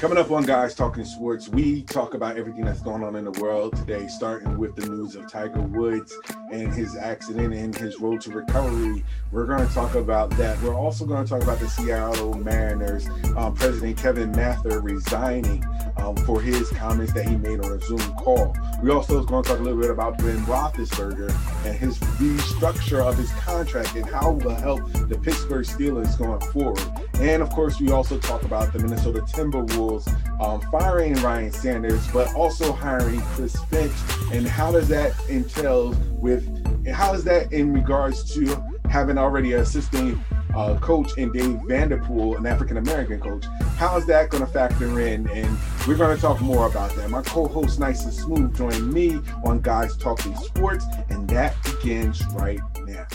Coming up on Guys Talking Sports, we talk about everything that's going on in the world today, starting with the news of Tiger Woods and his accident and his road to recovery. We're going to talk about that. We're also going to talk about the Seattle Mariners um, president Kevin Mather resigning um, for his comments that he made on a Zoom call. We also going to talk a little bit about Ben Roethlisberger and his restructure of his contract and how it will help the Pittsburgh Steelers going forward. And of course, we also talk about the Minnesota Timberwolves um, firing Ryan Saunders, but also hiring Chris Finch. And how does that entail with, how is that in regards to having already an assistant uh, coach in Dave Vanterpool, an African American coach. How is that going to factor in? And we're going to talk more about that. My co host, Nice and Smooth, join me on Guys Talking Sports, and that begins right now.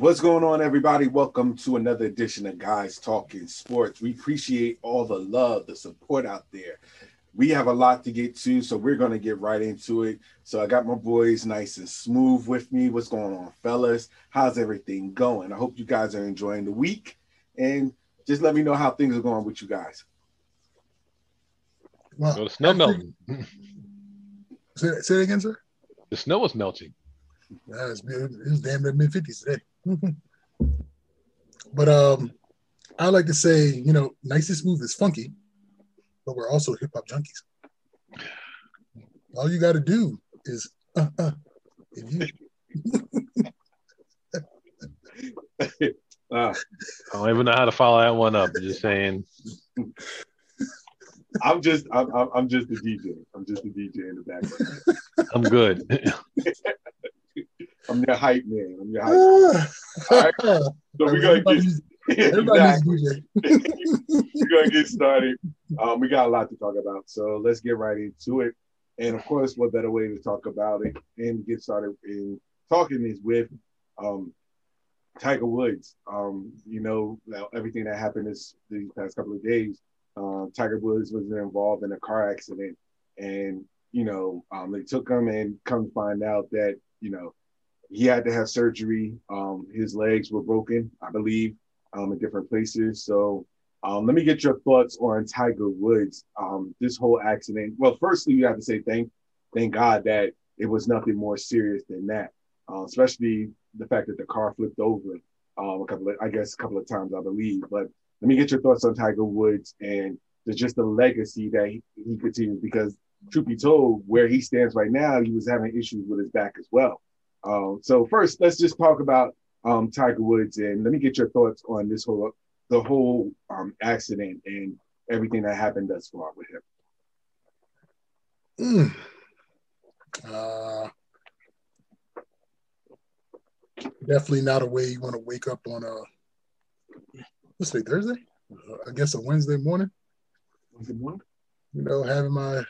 What's going on, everybody? Welcome to another edition of Guys Talking Sports. We appreciate all the love, the support out there. We have a lot to get to, so we're going to get right into it. So I got my boys nice and smooth with me. What's going on, fellas? How's everything going? I hope you guys are enjoying the week, and just let me know how things are going with you guys. Well, so the snow melting. Say, say it again, sir. The snow was melting. Yeah, it's, it was damn near mid fifties today. but um, I like to say, you know, nice and smooth is funky, but we're also hip hop junkies. All you got to do is, uh, uh, if you. uh, I don't even know how to follow that one up. just saying. I'm just I'm, I'm just a DJ. I'm just a DJ in the background. I'm good. I'm your hype man. I'm your hype. Man. All right. So we're gonna get exactly. we're gonna get started. Um, we got a lot to talk about, so let's get right into it. And of course, what better way to talk about it and get started in talking is with um, Tiger Woods. Um, you know, everything that happened this these past couple of days. Uh, Tiger Woods was involved in a car accident, and you know, um, they took him and come find out that you know he had to have surgery. Um, his legs were broken, I believe, um, in different places. So um, let me get your thoughts on Tiger Woods. Um, this whole accident. Well, firstly, you have to say thank thank God that it was nothing more serious than that. Uh, especially the fact that the car flipped over um, a couple of, I guess, a couple of times, I believe. But let me get your thoughts on Tiger Woods and the, just the legacy that he, he continues. Because truth be told, where he stands right now, he was having issues with his back as well. Um, so first, let's just talk about um, Tiger Woods, and let me get your thoughts on this whole the whole um, accident and everything that happened thus far with him. Mm. Uh, definitely not a way you want to wake up on a let's say Thursday, uh, I guess a Wednesday morning. Wednesday morning. You know, having my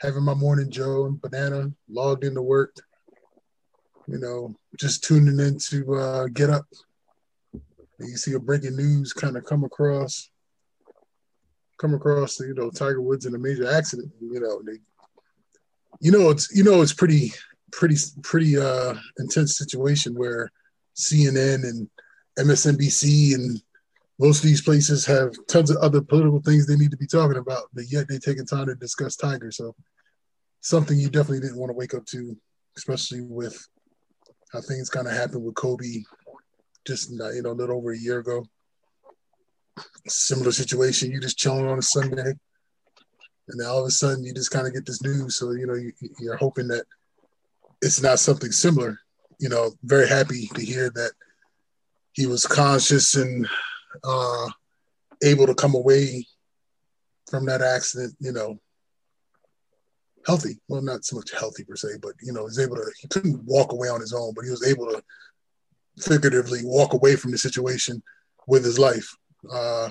having my morning Joe and banana logged into work you know, just tuning in to uh, get up. And you see a breaking news kind of come across, come across, you know, Tiger Woods in a major accident. You know, they, you know, it's you know, it's pretty, pretty, pretty uh, intense situation where CNN and MSNBC and most of these places have tons of other political things they need to be talking about, but yet they're taking time to discuss Tiger. So something you definitely didn't want to wake up to, especially with how things kind of happened with Kobe just you know a little over a year ago. Similar situation. You just chilling on a Sunday, and then all of a sudden you just kind of get this news. So you know you, you're hoping that it's not something similar. You know, very happy to hear that he was conscious and uh, able to come away from that accident. You know, healthy. Well, not so much healthy per se, but you know, he's able to. He couldn't walk away on his own, but he was able to figuratively walk away from the situation with his life. Uh,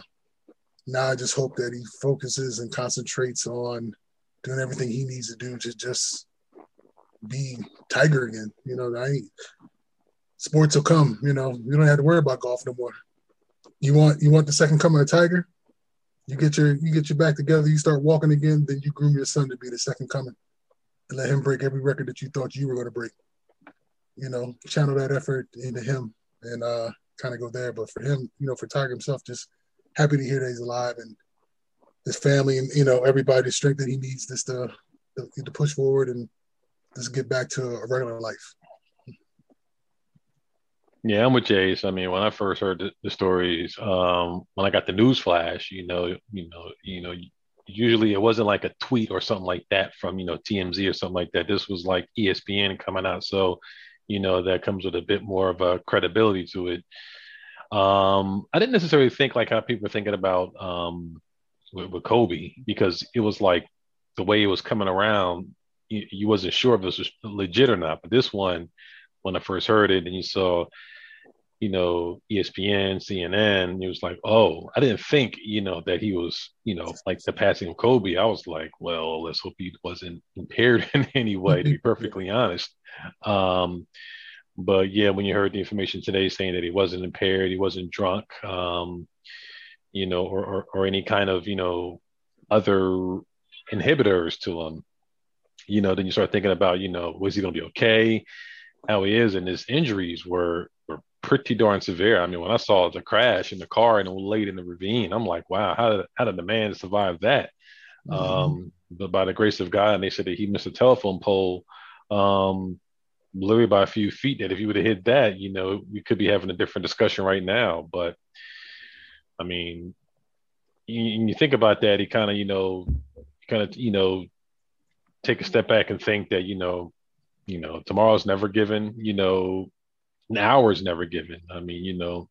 now I just hope that he focuses and concentrates on doing everything he needs to do to just be Tiger again. You know, I sports will come. You know, you don't have to worry about golf no more. You want you want the second coming of Tiger? You get your you get your back together, you start walking again, then you groom your son to be the second coming. and let him break every record that you thought you were going to break. You know, channel that effort into him and uh, kind of go there. But for him, you know, for Tiger himself, just happy to hear that he's alive and his family and you know everybody the strength that he needs just to to, to push forward and just get back to a regular life. Yeah, I'm with Jace. I mean, when I first heard the, the stories, um, when I got the news flash, you know, you know, you know, usually it wasn't like a tweet or something like that from you know TMZ or something like that. This was like ESPN coming out, so you know that comes with a bit more of a credibility to it. Um, I didn't necessarily think like how people were thinking about um, with, with Kobe because it was like the way it was coming around, you, you wasn't sure if this was legit or not. But this one, when I first heard it, and you saw you know, ESPN, CNN, it was like, oh, I didn't think, you know, that he was, you know, like the passing of Kobe. I was like, well, let's hope he wasn't impaired in any way, to be perfectly honest. Um, but yeah, when you heard the information today saying that he wasn't impaired, he wasn't drunk, um, you know, or, or, or any kind of, you know, other inhibitors to him, you know, then you start thinking about, you know, was he going to be okay? How he is, and his injuries were pretty darn severe. I mean, when I saw the crash in the car and it was laid in the ravine, I'm like, wow, how did how did the man survive that? Mm-hmm. Um, but by the grace of God, and they said that he missed a telephone pole, um, literally by a few feet. That if he would have hit that, you know, we could be having a different discussion right now. But I mean, you, you think about that, he kind of, you know, kind of, you know, take a step back and think that, you know, you know, tomorrow's never given. You know, an hour is never given. I mean, you know,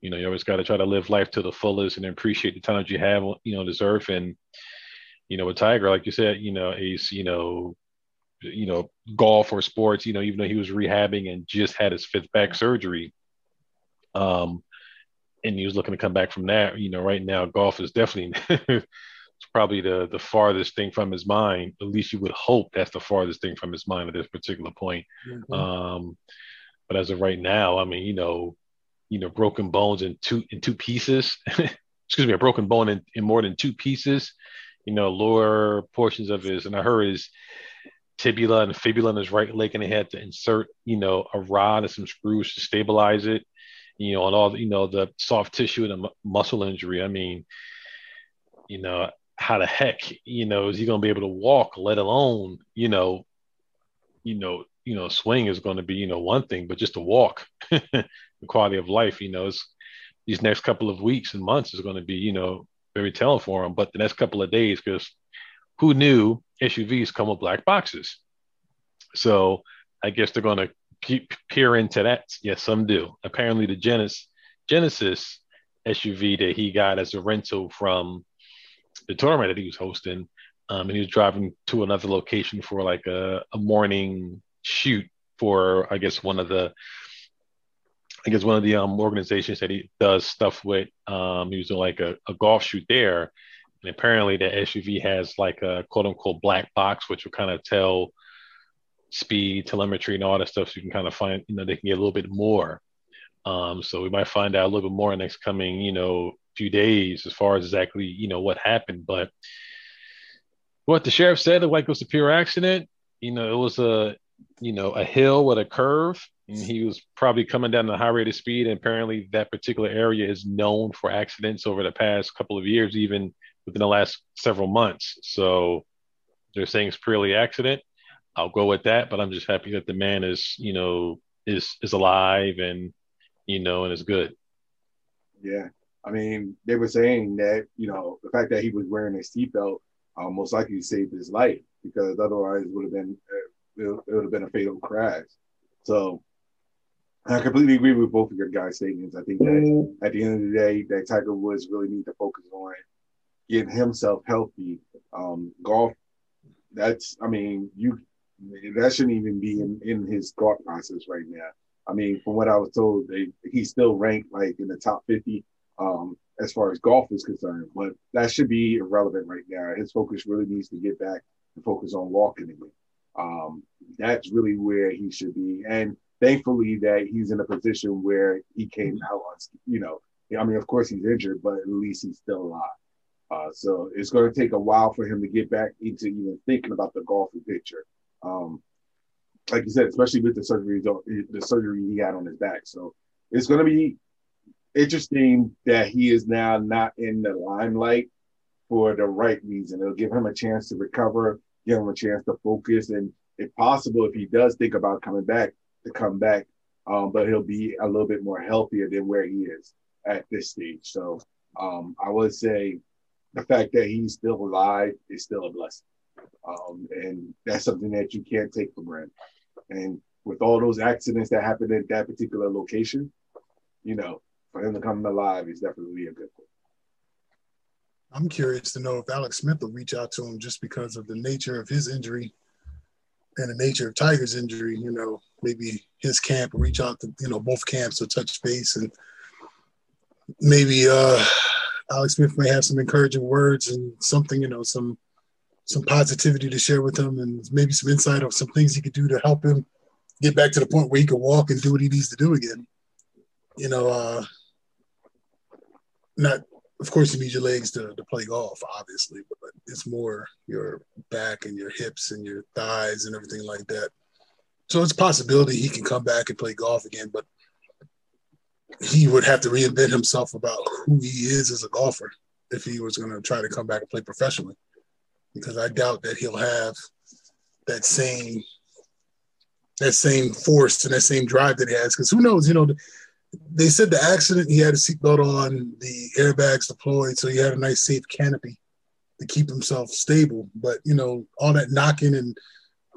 you know, you always got to try to live life to the fullest and appreciate the time that you have, you know, this earth. And, you know, with Tiger, like you said, you know, Ace, you know, you know, golf or sports, you know, even though he was rehabbing and just had his fifth back surgery, um, and he was looking to come back from that, you know, right now golf is definitely it's probably the the farthest thing from his mind. At least you would hope that's the farthest thing from his mind at this particular point. Mm-hmm. Um, but as of right now, I mean, you know, you know, broken bones in two in two pieces. Excuse me, a broken bone in, in more than two pieces. You know, lower portions of his, and I heard his tibula and fibula in his right leg, and they had to insert, you know, a rod and some screws to stabilize it. You know, and all you know the soft tissue and the muscle injury. I mean, you know, how the heck, you know, is he going to be able to walk? Let alone, you know, you know, you know, swing is going to be, you know, one thing, but just to walk, the quality of life, you know, is these next couple of weeks and months is going to be, you know, very telling for him. But the next couple of days, because who knew SUVs come with black boxes? So I guess they're going to keep peer into that. Yes, some do. Apparently, the Genesis Genesis SUV that he got as a rental from the tournament that he was hosting, um, and he was driving to another location for like a, a morning shoot for I guess one of the I guess one of the um, organizations that he does stuff with. Um, he was doing like a, a golf shoot there, and apparently the SUV has like a quote unquote black box, which will kind of tell speed, telemetry, and all that stuff. So you can kind of find, you know, they can get a little bit more. Um, so we might find out a little bit more in the next coming, you know, few days as far as exactly, you know, what happened. But what the sheriff said, like it was a pure accident. You know, it was a you know, a hill with a curve. And he was probably coming down a high rate of speed. And apparently, that particular area is known for accidents over the past couple of years, even within the last several months. So they're saying it's purely accident. I'll go with that, but I'm just happy that the man is, you know, is is alive and you know and is good. Yeah, I mean, they were saying that you know the fact that he was wearing a seatbelt uh, most likely saved his life because otherwise it would have been uh, it, it would have been a fatal crash. So I completely agree with both of your guys' statements. I think that at the end of the day, that Tiger Woods really need to focus on getting himself healthy. Um, golf, that's, I mean, you that shouldn't even be in, in his thought process right now. I mean, from what I was told, they, he's still ranked like in the top 50 um, as far as golf is concerned, but that should be irrelevant right now. His focus really needs to get back and focus on walking again. Um, that's really where he should be. And thankfully that he's in a position where he came out on, you know, I mean, of course he's injured, but at least he's still alive. Uh, so it's going to take a while for him to get back into even thinking about the golfing picture. Um, like you said, especially with the surgery, the surgery he had on his back. So it's going to be interesting that he is now not in the limelight for the right reason. It'll give him a chance to recover, give him a chance to focus, and if possible, if he does think about coming back, to come back. Um, but he'll be a little bit more healthier than where he is at this stage. So um, I would say the fact that he's still alive is still a blessing. Um, and that's something that you can't take for granted. And with all those accidents that happened at that particular location, you know, for him to come alive is definitely a good thing. I'm curious to know if Alex Smith will reach out to him just because of the nature of his injury and the nature of Tiger's injury. You know, maybe his camp will reach out to you know both camps to touch base and maybe uh, Alex Smith may have some encouraging words and something you know some some positivity to share with him and maybe some insight of some things he could do to help him get back to the point where he can walk and do what he needs to do again. You know, uh, not of course you need your legs to, to play golf, obviously, but it's more your back and your hips and your thighs and everything like that. So it's a possibility he can come back and play golf again, but he would have to reinvent himself about who he is as a golfer if he was going to try to come back and play professionally because I doubt that he'll have that same that same force and that same drive that he has. Because who knows, you know, they said the accident he had a seatbelt on, the airbags deployed, so he had a nice safe canopy to keep himself stable. But you know, all that knocking and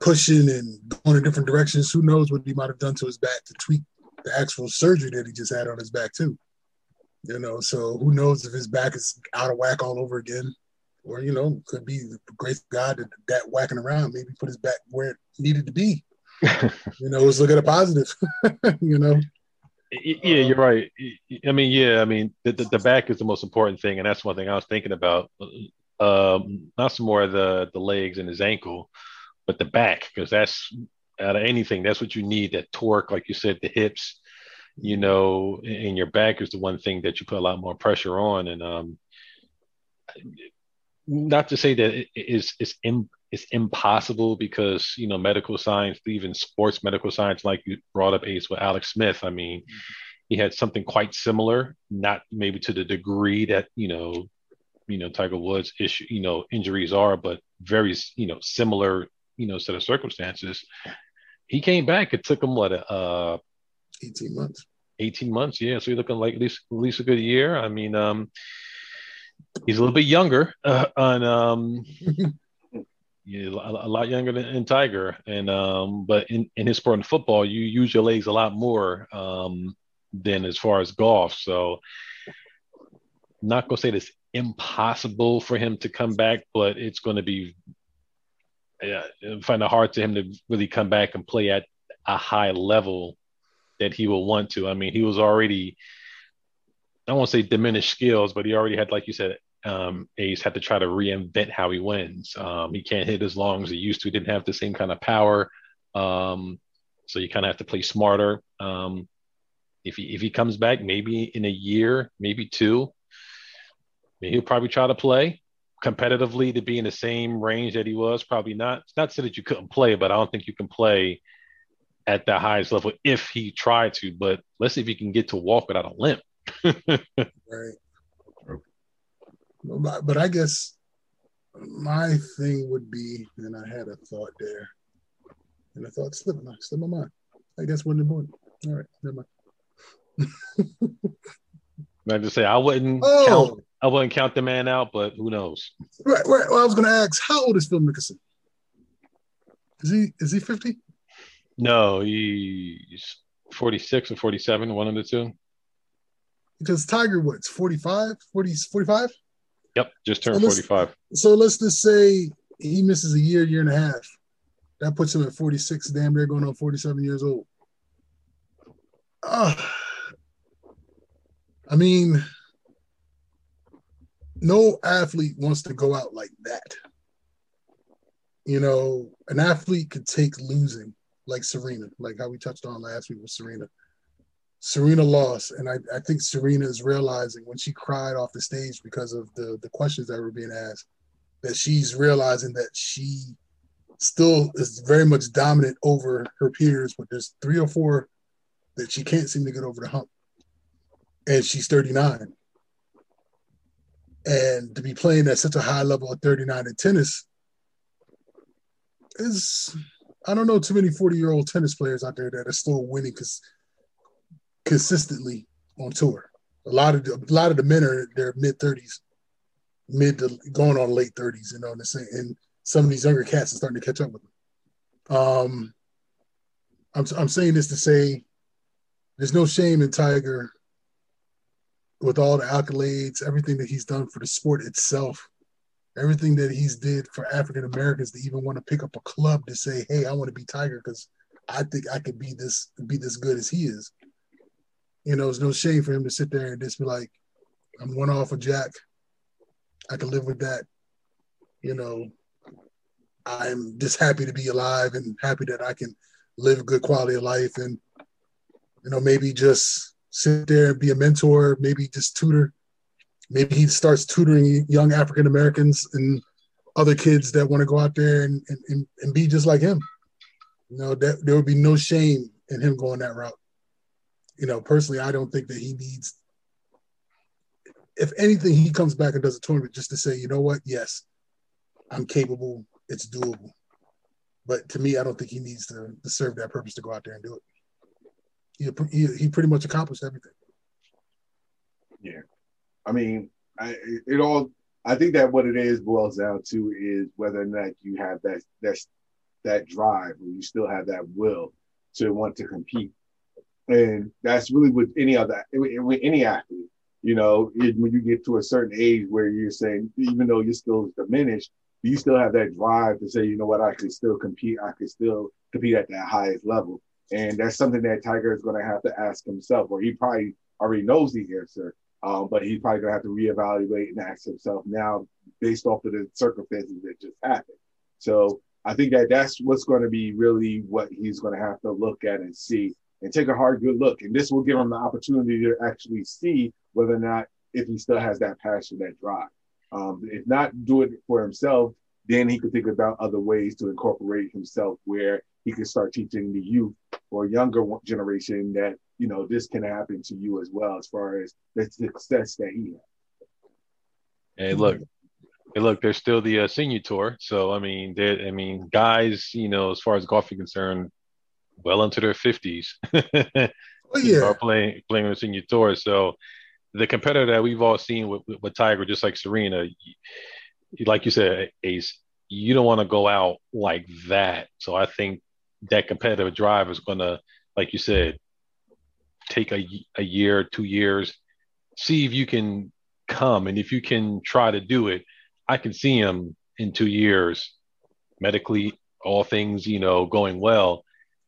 pushing and going in different directions, who knows what he might have done to his back to tweak the actual surgery that he just had on his back too. You know, so who knows if his back is out of whack all over again or you know, could be the grace of God that, that whacking around maybe put his back where it needed to be. you know, let's look at a positive. you know. Yeah, you're right. I mean, yeah, I mean, the, the, the, back is the most important thing, and that's one thing I was thinking about. Um, not so more of the the legs and his ankle, but the back, because that's out of anything, that's what you need. That torque, like you said, the hips, you know, and your back is the one thing that you put a lot more pressure on, and um, not to say that it is it's, in, it's impossible because you know medical science, even sports medical science, like you brought up Ace with Alex Smith. I mean, mm-hmm. he had something quite similar, not maybe to the degree that you know, you know Tiger Woods issue, you know, injuries are, but very you know similar, you know, set of circumstances. He came back. It took him what uh, eighteen months. 18 months, yeah. So you're looking like at least at least a good year. I mean, um, he's a little bit younger, uh, and um, yeah, a lot younger than, than Tiger. And um, but in, in his sport in football, you use your legs a lot more um, than as far as golf. So, not gonna say it's impossible for him to come back, but it's going to be yeah, find it hard to him to really come back and play at a high level that he will want to. I mean, he was already I won't say diminished skills, but he already had, like you said, um, Ace had to try to reinvent how he wins. Um, he can't hit as long as he used to. He didn't have the same kind of power. Um, so you kind of have to play smarter. Um, if he if he comes back, maybe in a year, maybe two, he'll probably try to play competitively to be in the same range that he was. Probably not. It's not so that you couldn't play, but I don't think you can play at the highest level if he tried to. But let's see if he can get to walk without a limp right. But I guess my thing would be, and I had a thought there, and I thought slipped my slipped my mind. I guess wasn't important. All right, never mind. I just say I wouldn't oh. count. I wouldn't count the man out, but who knows? Right, right. Well, I was going to ask, how old is Phil Mickelson? Is he is he fifty? No, he's forty six or forty seven. One of the two because Tiger what's 45, 40, 45? Yep, just turned so 45. So let's just say he misses a year, year and a half. That puts him at 46, damn near going on 47 years old. Uh, I mean, no athlete wants to go out like that. You know, an athlete could take losing, like Serena, like how we touched on last week with Serena. Serena lost, and I, I think Serena is realizing when she cried off the stage because of the the questions that were being asked, that she's realizing that she still is very much dominant over her peers, but there's three or four that she can't seem to get over the hump. And she's 39. And to be playing at such a high level of 39 in tennis is, I don't know too many 40 year old tennis players out there that are still winning cons- consistently on tour. A lot of the, a lot of the men are their mid 30s, mid to going on late 30s, you know, and, and some of these younger cats are starting to catch up with them. Um, I'm, I'm saying this to say there's no shame in Tiger with all the accolades, everything that he's done for the sport itself, everything that he's did for African Americans to even want to pick up a club to say, "Hey, I want to be Tiger because I think I could be this be this good as he is." You know, it's no shame for him to sit there and just be like, "I'm one off of Jack. I can live with that." You know, I'm just happy to be alive and happy that I can live a good quality of life and you know maybe just sit there and be a mentor, maybe just tutor. Maybe he starts tutoring young African Americans and other kids that want to go out there and, and, and be just like him. You know, that there would be no shame in him going that route. You know, personally, I don't think that he needs, if anything, he comes back and does a tournament just to say, you know what, yes, I'm capable, it's doable. But to me, I don't think he needs to, to serve that purpose to go out there and do it he, he, he pretty much accomplished everything. Yeah, I mean, I, it all. I think that what it is boils down to is whether or not you have that that that drive, or you still have that will to want to compete, and that's really with any other with any athlete. You know, when you get to a certain age where you're saying, even though your skills diminished, you still have that drive to say, you know what, I can still compete. I can still compete at that highest level. And that's something that Tiger is going to have to ask himself, or he probably already knows the answer, um, but he's probably going to have to reevaluate and ask himself now based off of the circumstances that just happened. So I think that that's what's going to be really what he's going to have to look at and see and take a hard, good look. And this will give him the opportunity to actually see whether or not if he still has that passion, that drive. Um, if not do it for himself, then he could think about other ways to incorporate himself where he could start teaching the youth or younger generation that you know this can happen to you as well as far as the success that he had. Hey, look, hey, look, there's still the uh, senior tour. So I mean, I mean, guys, you know, as far as golf is concerned, well into their fifties, oh, yeah. are playing playing the senior tour. So the competitor that we've all seen with, with, with Tiger, just like Serena, like you said, Ace, you don't want to go out like that. So I think that competitive drive is going to, like you said, take a, a year, two years, see if you can come. And if you can try to do it, I can see him in two years, medically, all things, you know, going well,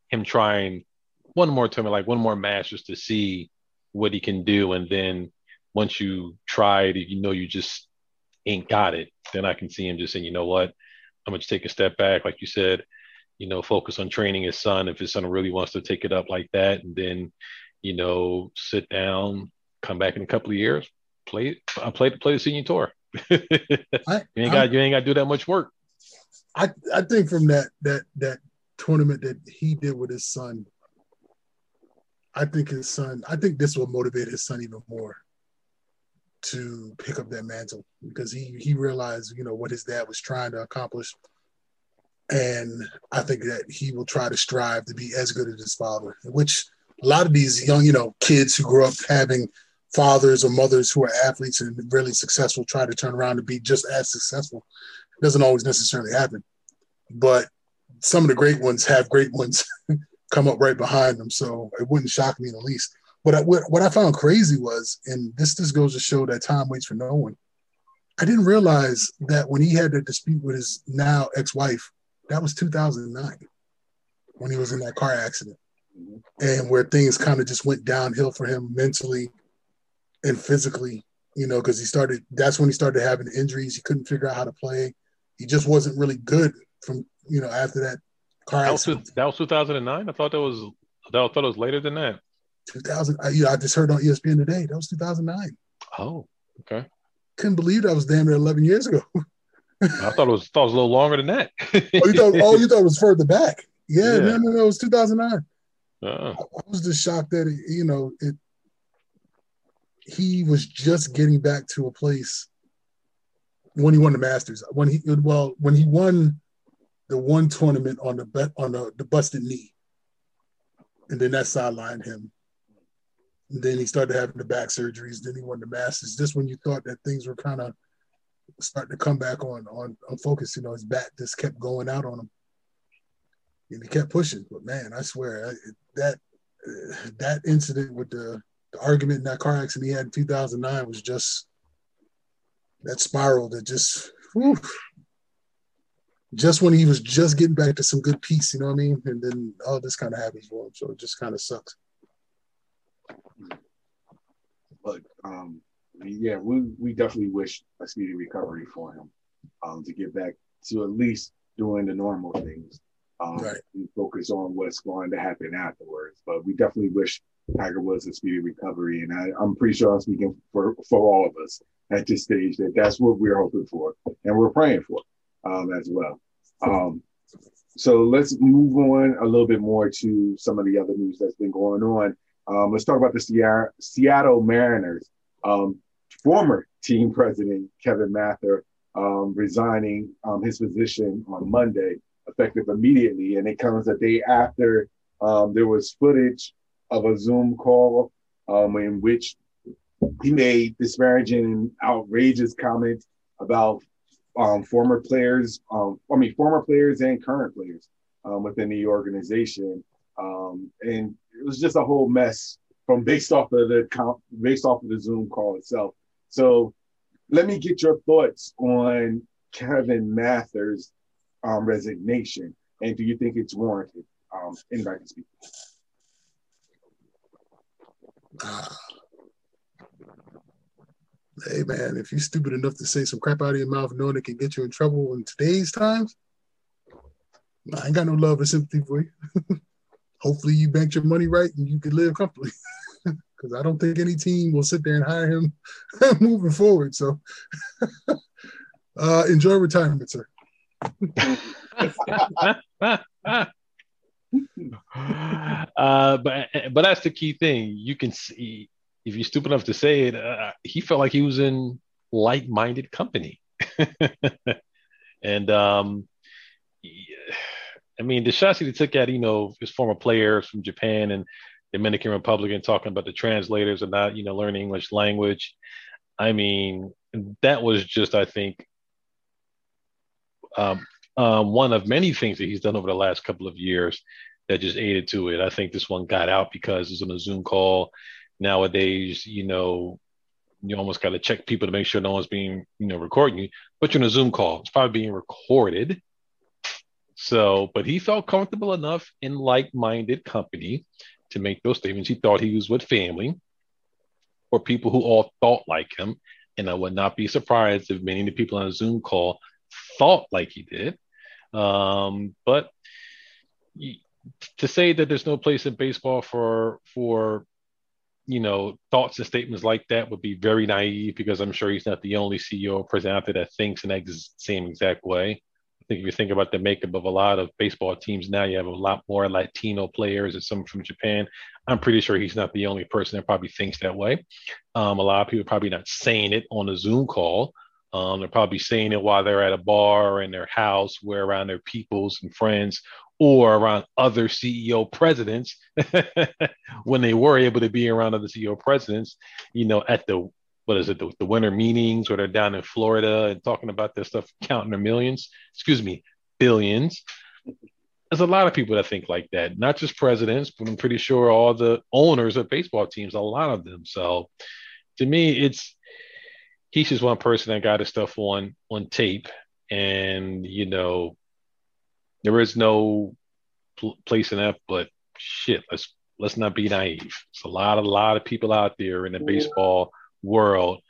him trying one more tournament, like one more match just to see what he can do. And then once you try it, you know, you just ain't got it, then I can see him just saying, you know what, I'm going to take a step back. Like you said, you know, focus on training his son if his son really wants to take it up like that, and then, you know, sit down, come back in a couple of years, play, I play play the senior tour. I, you ain't got you ain't got to do that much work. I I think from that that that tournament that he did with his son, I think his son, I think this will motivate his son even more to pick up that mantle because he he realized you know what his dad was trying to accomplish and I think that he will try to strive to be as good as his father, which a lot of these young, you know, kids who grow up having fathers or mothers who are athletes and really successful try to turn around to be just as successful. It doesn't always necessarily happen, but some of the great ones have great ones come up right behind them. So it wouldn't shock me in the least. But I, what, what I found crazy was, and this just goes to show that time waits for no one. I didn't realize that when he had that dispute with his now ex-wife, that was 2009 when he was in that car accident and where things kind of just went downhill for him mentally and physically you know because he started that's when he started having injuries he couldn't figure out how to play he just wasn't really good from you know after that car that accident. Was, that was 2009 i thought that was i thought it was later than that 2000 I, you know, I just heard on espn today that was 2009 oh okay couldn't believe that was damn near 11 years ago I thought it was thought it was a little longer than that. oh, you thought oh you thought it was further back? Yeah, yeah. no, no, no, it was 2009. Uh-uh. I was just shocked that it, you know it. He was just getting back to a place when he won the Masters. When he well, when he won the one tournament on the bet on the, the busted knee, and then that sidelined him. And then he started having the back surgeries. Then he won the Masters. Just when you thought that things were kind of starting to come back on on on focus, you know, his back just kept going out on him, and he kept pushing. But man, I swear that uh, that incident with the, the argument in that car accident he had in 2009 was just that spiral that just whew, just when he was just getting back to some good peace, you know what I mean? And then all this kind of happens for him. So it just kind of sucks. But um, yeah, we, we definitely wish a speedy recovery for him um, to get back to at least doing the normal things. Um, right. focus on what's going to happen afterwards. But we definitely wish Tiger Woods a speedy recovery. And I, am pretty sure I'm speaking for, for all of us at this stage that that's what we're hoping for and we're praying for um, as well. Um, so let's move on a little bit more to some of the other news that's been going on. Um, let's talk about the Seattle Mariners. Um, former team president Kevin Mather um, resigning um, his position on Monday, effective immediately, and it comes a day after um, there was footage of a Zoom call in which he made disparaging and outrageous comments about um, former players, um, I mean, former players and current players um, within the organization. Um, and it was just a whole mess from based off of the based off of the Zoom call itself. So let me get your thoughts on Kevin Mather's um, resignation, and do you think it's warranted? Um, anybody can speak. Hey man, if you're stupid enough to say some crap out of your mouth knowing it can get you in trouble in today's times, I ain't got no love or sympathy for you. Hopefully you banked your money right and you can live comfortably. Because I don't think any team will sit there and hire him moving forward. So uh, enjoy retirement, sir. uh, but but that's the key thing. You can see if you're stupid enough to say it, uh, he felt like he was in like-minded company. and um, I mean, the shots he took at, you know, his former players from Japan and Dominican Republic and talking about the translators and not, you know, learning English language. I mean, that was just, I think, um, um, one of many things that he's done over the last couple of years that just aided to it. I think this one got out because it's on a Zoom call nowadays, you know, you almost got to check people to make sure no one's being, you know, recording you. But you're in a Zoom call, it's probably being recorded. So, but he felt comfortable enough in like-minded company to make those statements. He thought he was with family or people who all thought like him. And I would not be surprised if many of the people on a Zoom call thought like he did. Um, but to say that there's no place in baseball for for you know, thoughts and statements like that would be very naive because I'm sure he's not the only CEO or president out there that thinks in that same exact way. I think if you think about the makeup of a lot of baseball teams now, you have a lot more Latino players and some from Japan. I'm pretty sure he's not the only person that probably thinks that way. Um, a lot of people probably not saying it on a Zoom call. Um, they're probably saying it while they're at a bar or in their house, where around their peoples and friends, or around other CEO presidents when they were able to be around other CEO presidents, you know, at the what is it, the, the winter meetings where they're down in Florida and talking about this stuff, counting their millions, excuse me, billions. There's a lot of people that think like that, not just presidents, but I'm pretty sure all the owners of baseball teams, a lot of them. So to me, it's he's just one person that got his stuff on on tape and you know there is no pl- place in that, but shit, let's let's not be naive. It's a lot, a lot of people out there in the baseball world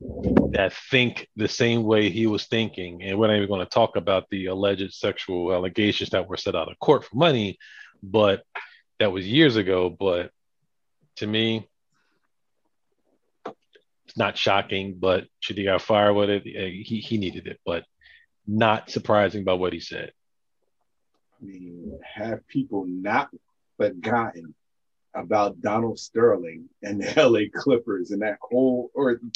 that think the same way he was thinking. And we're not even going to talk about the alleged sexual allegations that were set out of court for money, but that was years ago. But to me, it's not shocking. But should he got fired with it? He he needed it. But not surprising by what he said? I mean, have people not forgotten about Donald Sterling and the LA Clippers and that whole or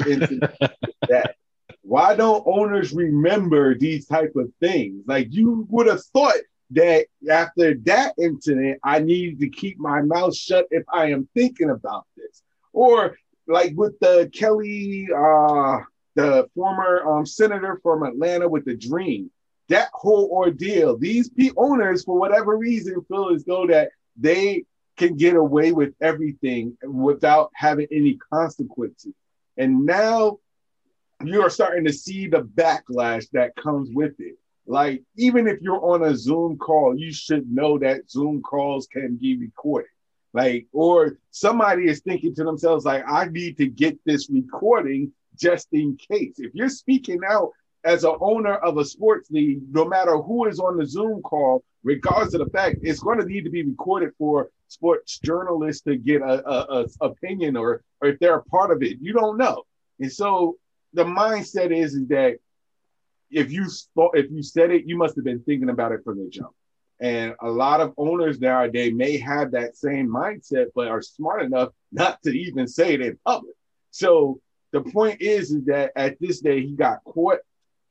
that why don't owners remember these type of things? Like you would have thought that after that incident, I needed to keep my mouth shut if I am thinking about this. Or like with the Kelly, uh, the former um, senator from Atlanta with the dream, that whole ordeal, these P- owners, for whatever reason, feel as though that they can get away with everything without having any consequences. And now you are starting to see the backlash that comes with it. Like, even if you're on a Zoom call, you should know that Zoom calls can be recorded. Like, or somebody is thinking to themselves, like, I need to get this recording just in case. If you're speaking out as an owner of a sports league, no matter who is on the Zoom call, regardless of the fact, it's going to need to be recorded for sports journalists to get a, a, a opinion or, or if they're a part of it. You don't know. And so the mindset is, is that if you if you said it, you must have been thinking about it from the jump. And a lot of owners nowadays may have that same mindset, but are smart enough not to even say it in public. So the point is, is that at this day he got caught.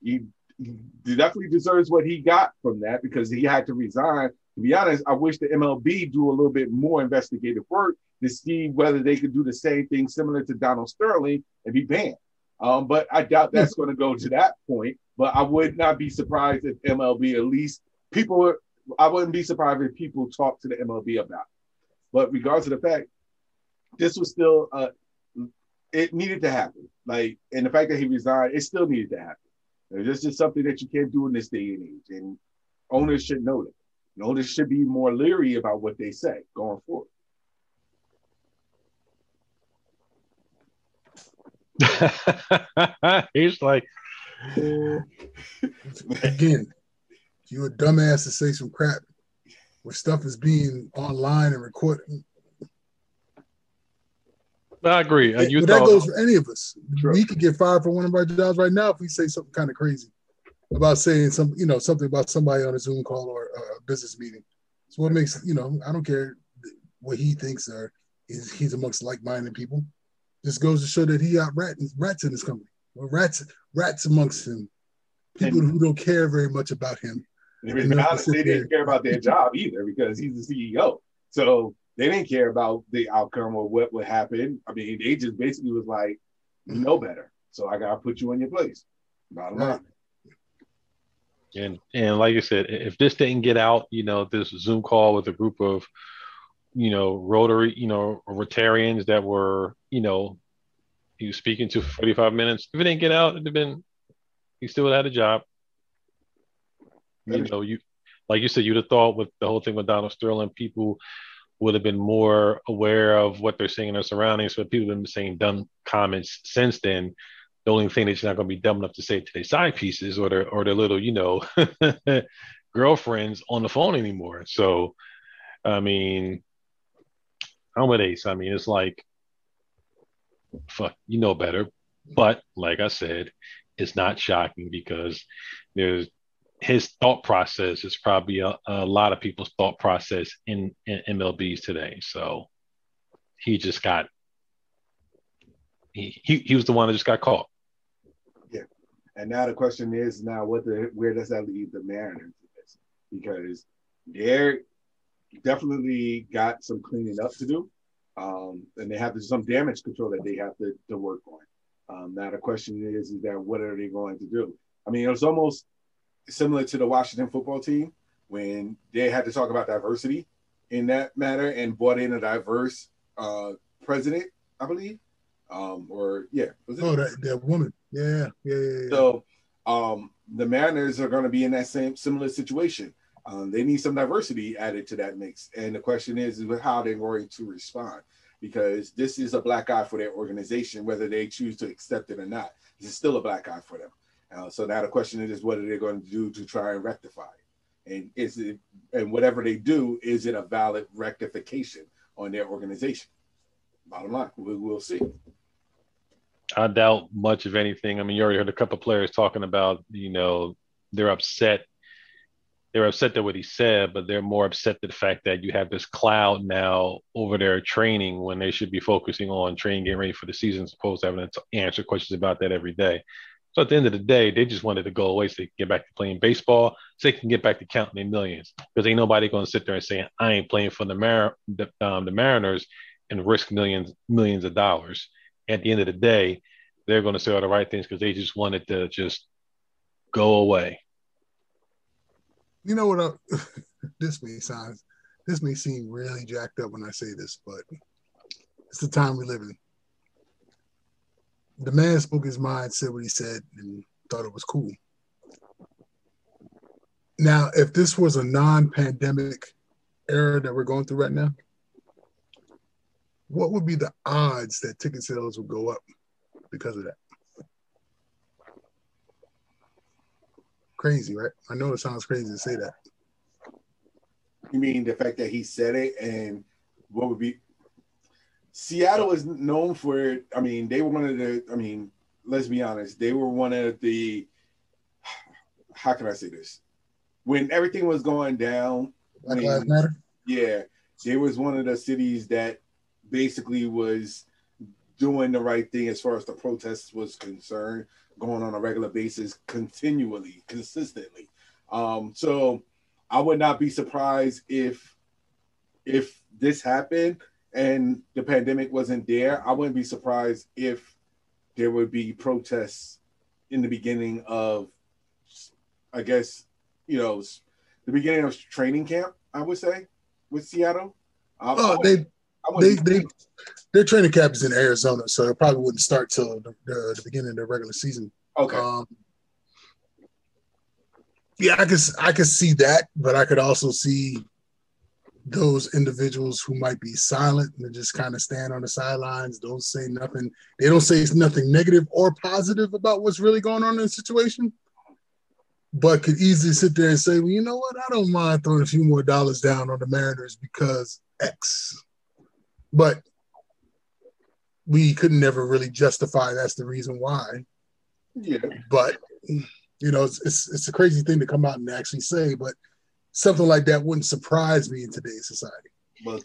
He, he definitely deserves what he got from that because he had to resign. To be honest, I wish the MLB do a little bit more investigative work to see whether they could do the same thing similar to Donald Sterling and be banned. Um, but I doubt that's going to go to that point. But I would not be surprised if MLB at least people. I wouldn't be surprised if people talk to the MLB about it. But regardless of the fact, this was still uh, it needed to happen. Like, and the fact that he resigned, it still needed to happen. This is something that you can't do in this day and age, and owners should know that. And owners should be more leery about what they say going forward. He's like, again, you a dumbass to say some crap where stuff is being online and recorded. I agree. you but that goes for any of us. True. We could get fired from one of our jobs right now if we say something kind of crazy about saying some, you know, something about somebody on a Zoom call or a business meeting. So what makes, you know, I don't care what he thinks or is he's amongst like-minded people. Just goes to show that he got rat, rats in his company. Or rats, rats amongst him. People and, who don't care very much about him. I mean, honestly, they didn't care about their job either because he's the CEO. So they didn't care about the outcome or what would happen. I mean, they just basically was like, you know better. So I gotta put you in your place. Bottom line. And and like I said, if this didn't get out, you know, this Zoom call with a group of, you know, Rotary, you know, Rotarians that were, you know, he was speaking to for 45 minutes. If it didn't get out, it'd have been he still had a job. You know, you like you said, you'd have thought with the whole thing with Donald Sterling, people would have been more aware of what they're seeing in their surroundings. But people have been saying dumb comments since then. The only thing that you're not going to be dumb enough to say to their side pieces or their or their little, you know, girlfriends on the phone anymore. So, I mean, I'm with Ace. I mean, it's like, fuck, you know better. But like I said, it's not shocking because there's his thought process is probably a, a lot of people's thought process in, in, MLBs today. So he just got he, he he was the one that just got caught. Yeah, and now the question is now what the where does that leave the Mariners? Because they're definitely got some cleaning up to do, um, and they have some damage control that they have to, to work on. Um, now the question is, is that what are they going to do? I mean, it was almost similar to the Washington football team when they had to talk about diversity in that matter and brought in a diverse uh, president, I believe. Um, or yeah, oh that, that woman, yeah, yeah, yeah. yeah. So um, the Mariners are going to be in that same similar situation. Um, they need some diversity added to that mix, and the question is, is how they're going to respond because this is a black eye for their organization, whether they choose to accept it or not. This is still a black eye for them. Uh, so now the question is, what are they going to do to try and rectify it? And is it, and whatever they do, is it a valid rectification on their organization? Bottom line, we, will see. I doubt much of anything. I mean, you already heard a couple players talking about, you know, they're upset. They're upset at what he said, but they're more upset the fact that you have this cloud now over their training when they should be focusing on training, getting ready for the season, as opposed to having to answer questions about that every day. So at the end of the day, they just wanted to go away so they can get back to playing baseball, so they can get back to counting their millions. Because ain't nobody going to sit there and say, "I ain't playing for the Mar- the, um, the Mariners and risk millions millions of dollars." At the end of the day, they're going to say all the right things because they just wanted to just go away. You know what? I, this may sound, this may seem really jacked up when I say this, but it's the time we live in the man spoke his mind, said what he said, and thought it was cool. Now, if this was a non-pandemic era that we're going through right now, what would be the odds that ticket sales would go up because of that? Crazy, right? I know it sounds crazy to say that. You mean the fact that he said it and what would be Seattle is known for. It. I mean, they were one of the. I mean, let's be honest. They were one of the. How can I say this? When everything was going down, Black Lives Matter. Yeah, they was one of the cities that basically was doing the right thing as far as the protests was concerned, going on a regular basis, continually, consistently. Um, so I would not be surprised if if this happened and the pandemic wasn't there, I wouldn't be surprised if there would be protests in the beginning of, I guess, you know, the beginning of training camp. I would say with Seattle. oh, they, they, they, their training camp is in Arizona, so it probably wouldn't start till the, the, the beginning of the regular season. Okay. Um, yeah, I could I could see that, but I could also see those individuals who might be silent and just kind of stand on the sidelines, don't say nothing. They don't say nothing negative or positive about what's really going on in the situation, but could easily sit there and say, well, you know what? I don't mind throwing a few more dollars down on the Mariners because X. But we could never really justify that's the reason why. Yeah. But you know, it's, it's, it's a crazy thing to come out and actually say, but something like that wouldn't surprise me in today's society. But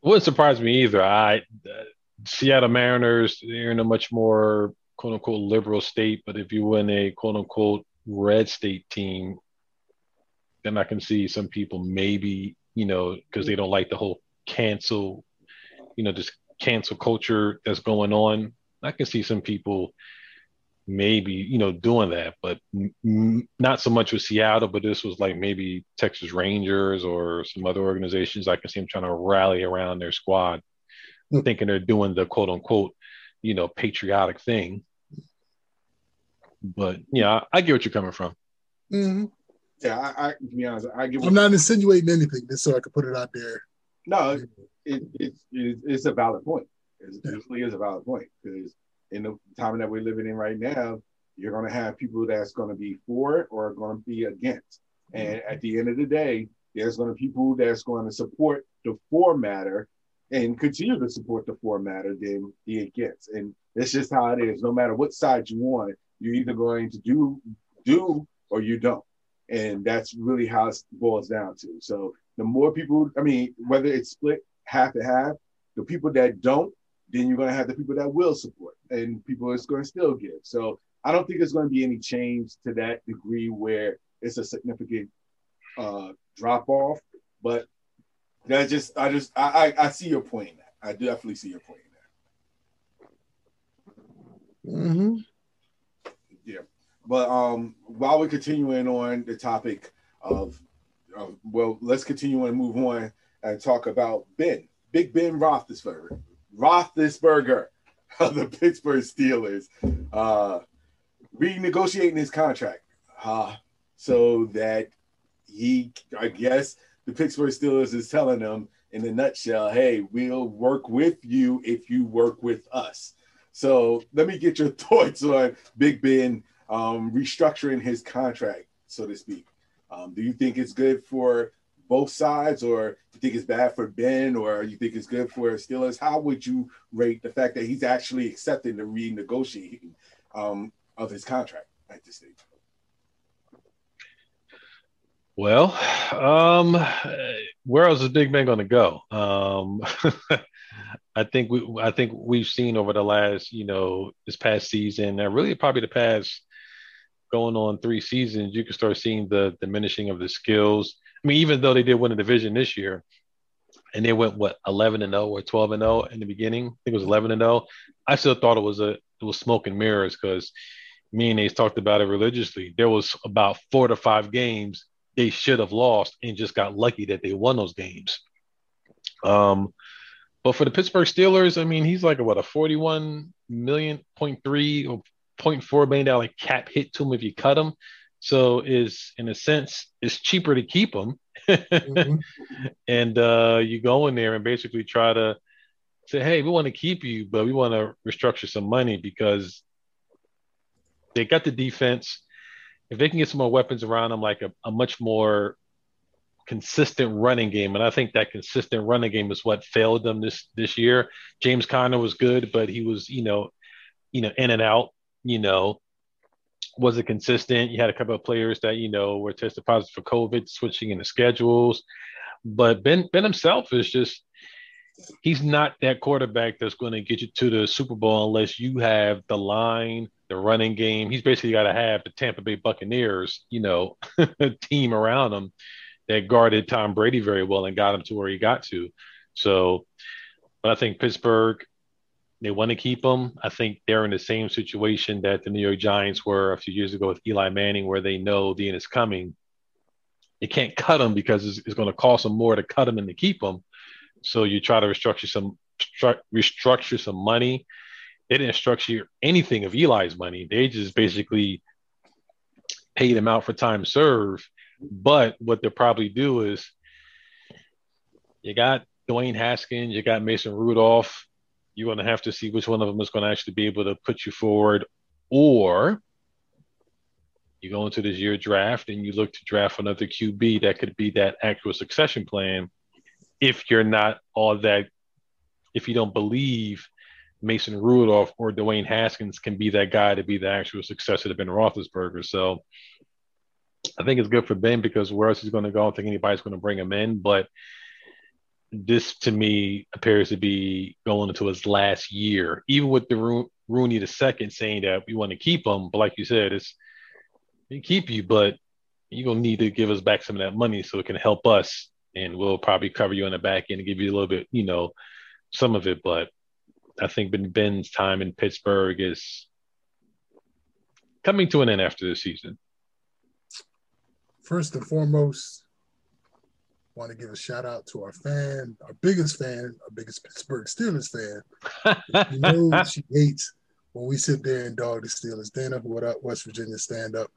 wouldn't surprise me either. I uh, Seattle Mariners they're in a much more quote unquote liberal state, but if you win a quote unquote red state team, then I can see some people maybe you know because they don't like the whole cancel, you know, this cancel culture that's going on. I can see some people maybe you know doing that, but m- not so much with Seattle. But this was like maybe Texas Rangers or some other organizations. I can see them trying to rally around their squad, mm-hmm. thinking they're doing the quote unquote, you know, patriotic thing. But yeah, I, I get what you're coming from. Mm-hmm. Yeah, I, I to be honest, I get. I'm not insinuating anything, just so I can put it out there. No, it, it, it, it's a valid point. It definitely is a valid point because in the time that we're living in right now, you're going to have people that's going to be for it or going to be against. And mm-hmm. at the end of the day, there's going to be people that's going to support the formatter and continue to support the formatter than the against. And it's just how it is. No matter what side you want, you're either going to do do or you don't. And that's really how it boils down to. So the more people, I mean, whether it's split half and half, the people that don't then you're going to have the people that will support and people is going to still give. So I don't think there's going to be any change to that degree where it's a significant uh, drop off. But that just, I just, I, I, I see your point in that. I definitely see your point in that. Mm-hmm. Yeah. But um, while we're continuing on the topic of, of, well, let's continue and move on and talk about Ben, Big Ben Roethlisberger. Roethlisberger of the Pittsburgh Steelers uh, renegotiating his contract uh, so that he, I guess, the Pittsburgh Steelers is telling them in a nutshell, hey, we'll work with you if you work with us. So let me get your thoughts on Big Ben um, restructuring his contract, so to speak. Um, do you think it's good for both sides, or you think it's bad for Ben, or you think it's good for Steelers? How would you rate the fact that he's actually accepting the renegotiating um, of his contract at this stage? Well, um, where else is Big Ben going to go? Um, I think we, I think we've seen over the last, you know, this past season, and really probably the past going on three seasons, you can start seeing the diminishing of the skills. I mean, even though they did win a division this year, and they went what 11 and 0 or 12 and 0 in the beginning. I think it was 11 and 0. I still thought it was a it was smoke and mirrors because me and they talked about it religiously. There was about four to five games they should have lost and just got lucky that they won those games. Um, but for the Pittsburgh Steelers, I mean, he's like a, what a 41 million point three or 0.4 million dollar cap hit to him if you cut him. So is in a sense, it's cheaper to keep them, mm-hmm. And uh, you go in there and basically try to say, hey, we want to keep you, but we want to restructure some money because they got the defense. If they can get some more weapons around them, like a, a much more consistent running game, and I think that consistent running game is what failed them this this year. James Conner was good, but he was, you know, you know, in and out. You know, was it consistent? You had a couple of players that you know were tested positive for COVID, switching in the schedules. But Ben Ben himself is just he's not that quarterback that's going to get you to the Super Bowl unless you have the line, the running game. He's basically got to have the Tampa Bay Buccaneers, you know, team around him that guarded Tom Brady very well and got him to where he got to. So, but I think Pittsburgh, they want to keep him. I think they're in the same situation that the New York Giants were a few years ago with Eli Manning, where they know the end is coming. You can't cut him because it's, it's going to cost them more to cut him than to keep him. So you try to restructure some restructure some money. They didn't structure anything of Eli's money. They just basically paid him out for time served. But what they'll probably do is you got Dwayne Haskins, you got Mason Rudolph. You're going to have to see which one of them is going to actually be able to put you forward, or you go into this year draft and you look to draft another QB that could be that actual succession plan if you're not all that, if you don't believe Mason Rudolph or Dwayne Haskins can be that guy to be the actual successor to Ben Roethlisberger. So I think it's good for Ben because where else he's going to go? I don't think anybody's going to bring him in. But this to me appears to be going into his last year, even with the Ro- Rooney the second saying that we want to keep him. But like you said, it's we keep you, but you're gonna need to give us back some of that money so it can help us and we'll probably cover you on the back end and give you a little bit, you know, some of it. But I think Ben Ben's time in Pittsburgh is coming to an end after this season. First and foremost, want to give a shout out to our fan, our biggest fan, our biggest Pittsburgh Steelers fan. you know she hates when we sit there and dog the Steelers. Dana, what up? West Virginia stand up.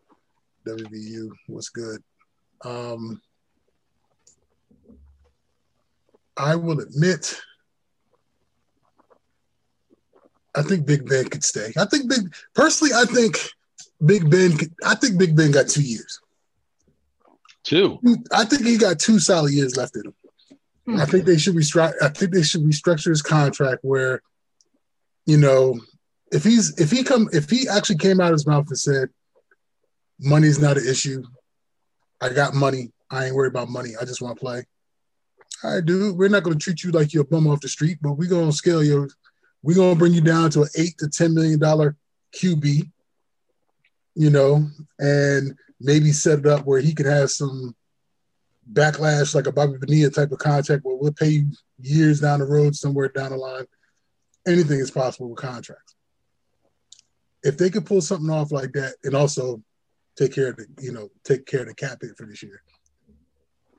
WVU, what's good? Um, I will admit, I think Big Ben could stay. I think Big personally, I think Big Ben. I think Big Ben got two years. Two. I think he got two solid years left in him. Hmm. I think they should restructure. I think they should restructure his contract where, you know, if he's if he come if he actually came out of his mouth and said, "Money's not an issue. I got money. I ain't worried about money. I just want to play." all right, dude, we're not going to treat you like you're a bum off the street, but we're going to scale your, we're going to bring you down to an eight to $10 million QB, you know, and maybe set it up where he could have some backlash like a Bobby Bonilla type of contract where we'll pay you years down the road, somewhere down the line. Anything is possible with contracts. If they could pull something off like that and also take care of the, you know, take care of the cap hit for this year,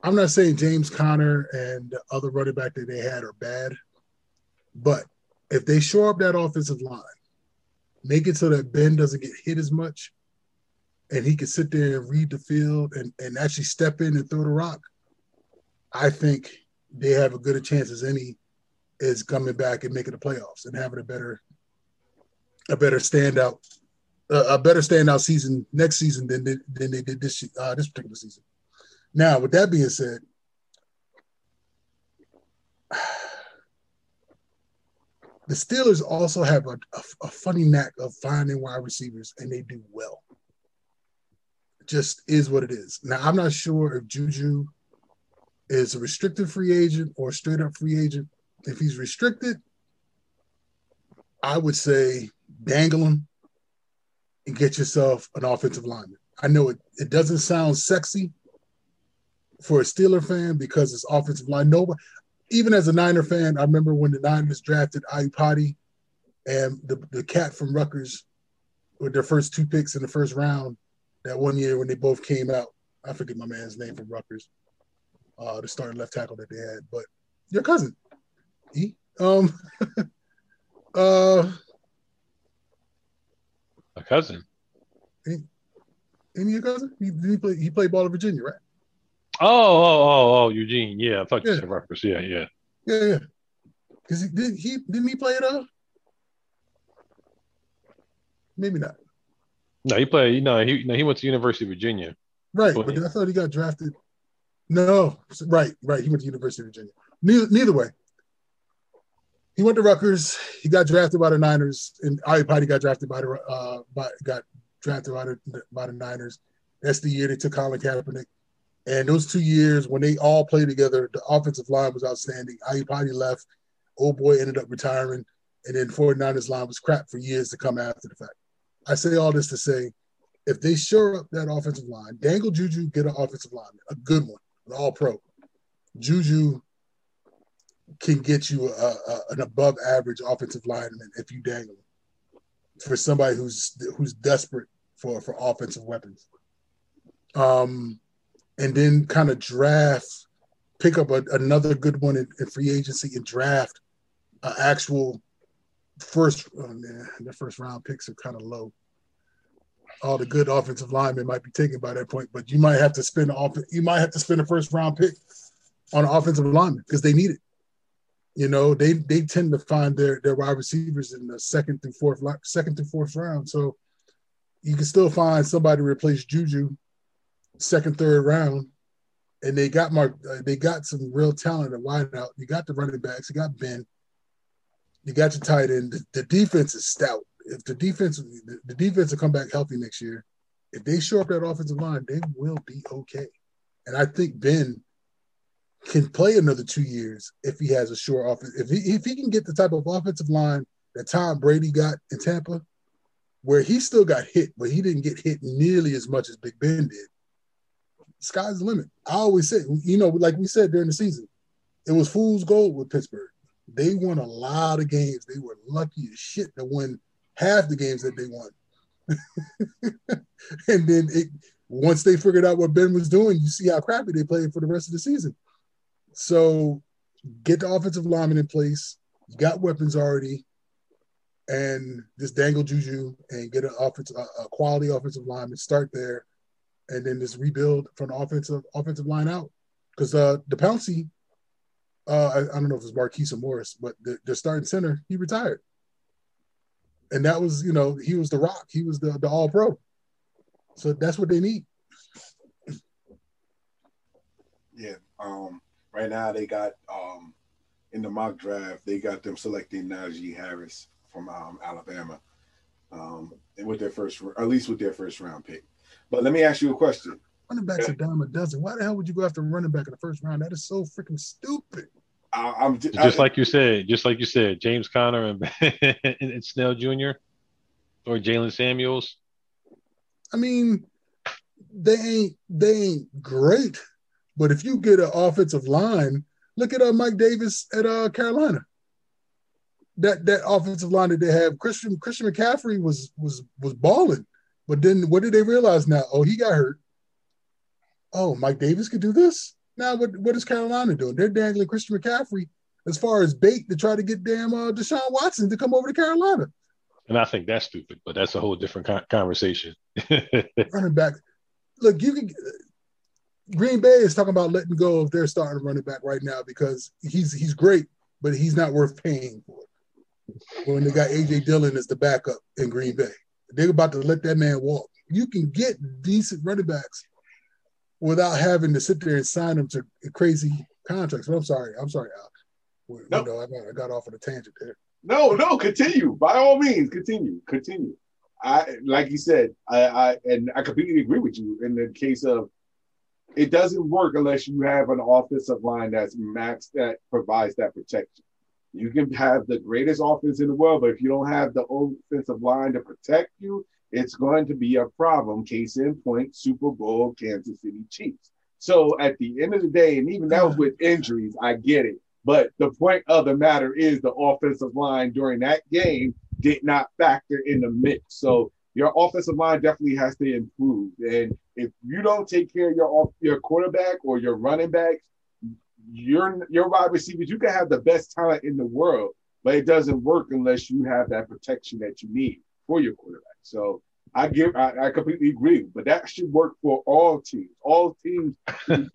I'm not saying James Conner and the other running back that they had are bad, but if they shore up that offensive line, make it so that Ben doesn't get hit as much, and he can sit there and read the field and, and actually step in and throw the rock, I think they have a good a chance as any is coming back and making the playoffs and having a better a better standout a better standout season next season than they, than they did this uh, this particular season. Now, with that being said, the Steelers also have a, a, a, funny knack of finding wide receivers, and they do well. Just is what it is. Now I'm not sure if Juju is a restricted free agent or straight up free agent. If he's restricted, I would say dangle him and get yourself an offensive lineman. I know it, it doesn't sound sexy for a Steeler fan because it's offensive line. Nobody, even as a Niner fan, I remember when the Niners drafted Iupati and the, the cat from Rutgers with their first two picks in the first round that one year when they both came out. I forget my man's name from Rutgers, uh, the starting left tackle that they had, but your cousin, he, um, uh, a cousin. Ain't, ain't he cousin? He, he, play, he played ball in Virginia, right? Oh, oh, oh, oh, Eugene. Yeah, I thought you yeah. said Rutgers. Yeah, yeah. Yeah, yeah. Because he did he didn't he play it up? Maybe not. No, he played. Know, he no, he went to University of Virginia. Right, but I thought he got drafted. No, right, right. He went to University of Virginia. Neither, neither way. He went to Rutgers. He got drafted by the Niners, and Iupati got drafted by the uh, by, got drafted by the by the Niners. That's the year they took Colin Kaepernick. And those two years, when they all played together, the offensive line was outstanding. Iupati left. Old boy ended up retiring. And then 49ers line was crap for years to come after the fact. I say all this to say, if they shore up that offensive line, dangle Juju, get an offensive line, a good one, an all pro. Juju can get you a, a, an above average offensive lineman if you dangle for somebody who's who's desperate for for offensive weapons. Um, and then kind of draft, pick up a, another good one in, in, free agency and draft an actual first. Oh man, the first round picks are kind of low. All the good offensive linemen might be taken by that point, but you might have to spend off. You might have to spend a first round pick on an offensive lineman because they need it. You know, they they tend to find their their wide receivers in the second through fourth second through fourth round. So you can still find somebody to replace Juju second, third round, and they got Mark. Uh, they got some real talent at wideout. You got the running backs. You got Ben. You got your tight end. The, the defense is stout. If the defense, the, defense will come back healthy next year. If they show up that offensive line, they will be okay. And I think Ben can play another two years if he has a sure offense. If he if he can get the type of offensive line that Tom Brady got in Tampa, where he still got hit, but he didn't get hit nearly as much as Big Ben did sky's the limit. I always say, you know, like we said during the season, it was fool's gold with Pittsburgh. They won a lot of games. They were lucky as shit to win half the games that they won. and then it, once they figured out what Ben was doing, you see how crappy they played for the rest of the season. So get the offensive lineman in place. You got weapons already, and just dangle Juju and get an offensive, a quality offensive lineman. Start there, and then just rebuild from the offensive offensive line out. Because uh, the Pouncey, uh, I, I, don't know if it's Maurkice or Morris, but the, the starting center, he retired. And that was, you know, he was the rock. He was the, the all pro. So that's what they need. Yeah. Um, right now they got um, in the mock draft, they got them selecting Najee Harris from um, Alabama. Um, and with their first, at least with their first round pick. But let me ask you a question. Running backs okay. a dime a dozen. Why the hell would you go after running back in the first round? That is so freaking stupid. I, am just, just I, like you said, just like you said, James Conner and, and Snell Jr. or Jaylen Samuels. I mean, they ain't they ain't great, but if you get an offensive line, look at uh, Mike Davis at uh, Carolina. That that offensive line that they have, Christian Christian McCaffrey was was was balling. But then what did they realize now? Oh, he got hurt. Oh, Mike Davis could do this. Now what, what is Carolina doing? They're dangling Christian McCaffrey as far as bait to try to get damn uh, Deshaun Watson to come over to Carolina. And I think that's stupid, but that's a whole different conversation. running back. Look, you can Green Bay is talking about letting go of their starting running back right now because he's he's great, but he's not worth paying for. When they got AJ Dillon as the backup in Green Bay. They're about to let that man walk. You can get decent running backs without having to sit there and sign them to crazy contracts. But I'm sorry. I'm sorry, Al. No. I, got, I got off on a tangent there. No, no, continue. By all means, continue. Continue. I like you said, I, I and I completely agree with you in the case of it doesn't work unless you have an offensive line that's max that provides that protection. You can have the greatest offense in the world, but if you don't have the offensive line to protect you, it's going to be a problem. Case in point, Super Bowl Kansas City Chiefs. So at the end of the day, and even that was with injuries, I get it. But the point of the matter is the offensive line during that game did not factor in the mix. So your offensive line definitely has to improve. And if you don't take care of your your quarterback or your running backs, your your wide receivers, you can have the best talent in the world, but it doesn't work unless you have that protection that you need for your quarterback. So I give I, I completely agree, but that should work for all teams. All teams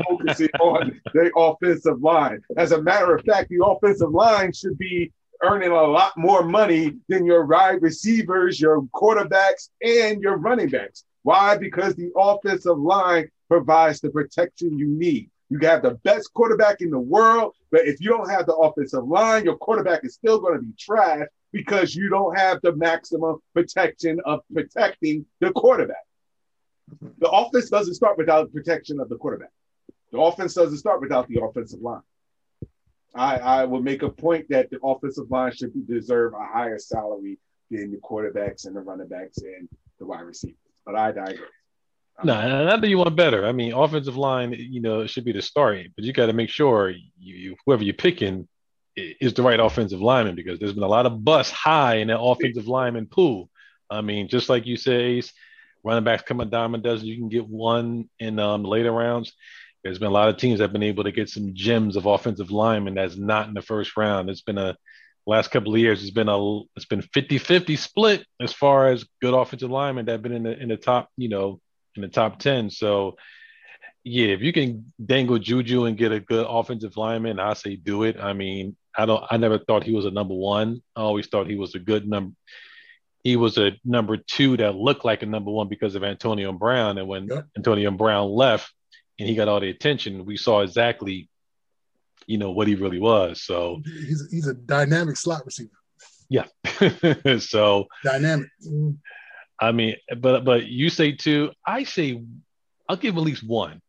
focusing on their offensive line. As a matter of fact, the offensive line should be earning a lot more money than your wide receivers, your quarterbacks, and your running backs. Why? Because the offensive line provides the protection you need. You have the best quarterback in the world, but if you don't have the offensive line, your quarterback is still going to be trash because you don't have the maximum protection of protecting the quarterback. The offense doesn't start without protection of the quarterback. The offense doesn't start without the offensive line. I, I will make a point that the offensive line should deserve a higher salary than the quarterbacks and the running backs and the wide receivers. But I digress. No, not that you want better. I mean, offensive line, you know, should be the starting, but you got to make sure you, you, whoever you're picking is the right offensive lineman because there's been a lot of bust high in that offensive lineman pool. I mean, just like you say, running backs come a dime a dozen. You can get one in um, later rounds. There's been a lot of teams that have been able to get some gems of offensive linemen that's not in the first round. It's been a last couple of years. It's been a it's been 50-50 split as far as good offensive linemen that have been in the in the top, you know, in the top 10. So yeah, if you can dangle Juju and get a good offensive lineman, I say do it. I mean, I don't I never thought he was a number one. I always thought he was a good number. He was a number two that looked like a number one because of Antonio Brown. And when yep. Antonio Brown left and he got all the attention, we saw exactly, you know, what he really was. So he's he's a dynamic slot receiver. Yeah. so dynamic. Mm-hmm. I mean, but but you say two. I say I'll give him at least one.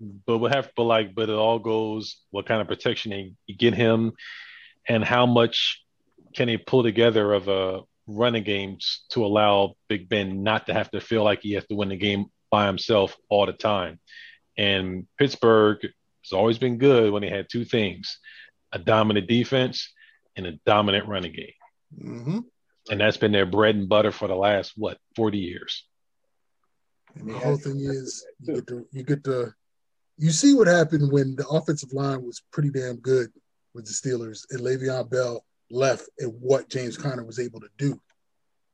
But we have, but like, but it all goes what kind of protection you get him, and how much can he pull together of a running games to allow Big Ben not to have to feel like he has to win the game by himself all the time. And Pittsburgh has always been good when they had two things: a dominant defense and a dominant running game. Mm-hmm and that's been their bread and butter for the last what 40 years and the whole thing is you get to you get to you see what happened when the offensive line was pretty damn good with the Steelers and Le'Veon Bell left and what James Conner was able to do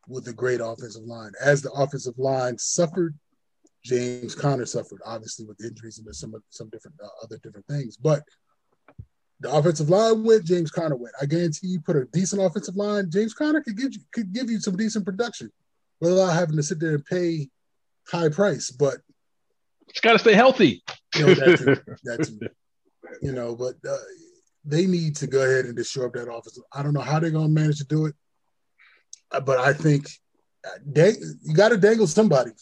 with the great offensive line. As the offensive line suffered, James Conner suffered, obviously with injuries and some some different uh, other different things. But the offensive line went, James Conner went. I guarantee you put a decent offensive line, James Conner could give you could give you some decent production without having to sit there and pay high price. But it's got to stay healthy. You know, that too, that too. You know, but uh, they need to go ahead and disrupt that office. I don't know how they're going to manage to do it, uh, but I think uh, dang, you got to dangle somebody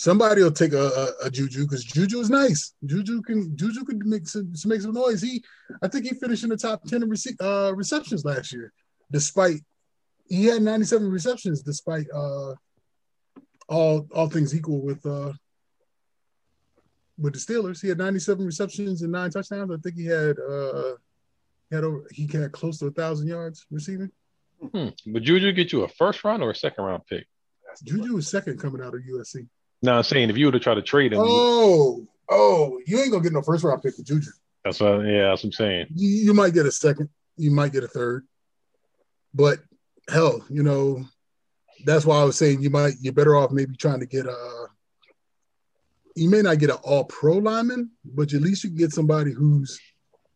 somebody will take a, a, a Juju because Juju is nice. Juju can Juju can make some make some noise. He, I think he finished in the top ten rece- uh, receptions last year, despite he had ninety seven receptions despite uh, all all things equal with uh, with the Steelers. He had ninety seven receptions and nine touchdowns. I think he had uh, he had over, he had close to a thousand yards receiving. Hmm. But Juju get you a first round or a second round pick? Juju is second coming out of USC. No, I'm saying if you were to try to trade him. Oh, oh, you ain't gonna get no first round pick for Juju. That's what. Yeah, that's what I'm saying. You, you might get a second. You might get a third. But hell, you know, that's why I was saying you might. You're better off maybe trying to get a. You may not get an all pro lineman, but at least you can get somebody who's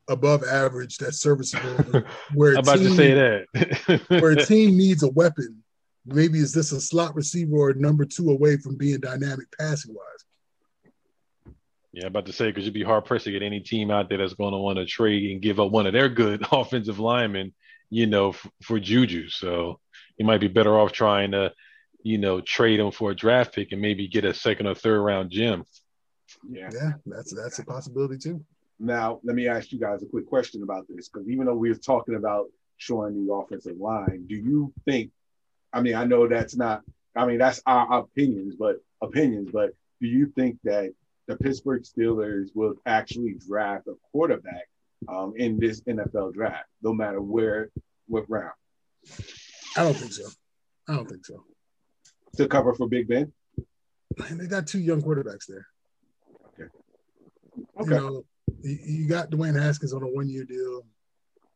above average that's serviceable. Where I'm about team, to say that. where a team needs a weapon maybe is this a slot receiver or number two away from being dynamic passing wise? Yeah, about to say because you'd be hard pressed to get any team out there that's going to want to trade and give up one of their good offensive linemen, you know, f- for Juju. So you might be better off trying to you know, trade him for a draft pick and maybe get a second or third round gem. Yeah, yeah, that's that's a possibility too. Now, let me ask you guys a quick question about this because even though we are talking about showing the offensive line, do you think? I mean, I know that's not. I mean, that's our opinions, but opinions. But do you think that the Pittsburgh Steelers will actually draft a quarterback um, in this NFL draft, no matter where, what round? I don't think so. I don't think so. To cover for Big Ben? Man, they got two young quarterbacks there. Okay. Okay. You know, you got Dwayne Haskins on a one-year deal.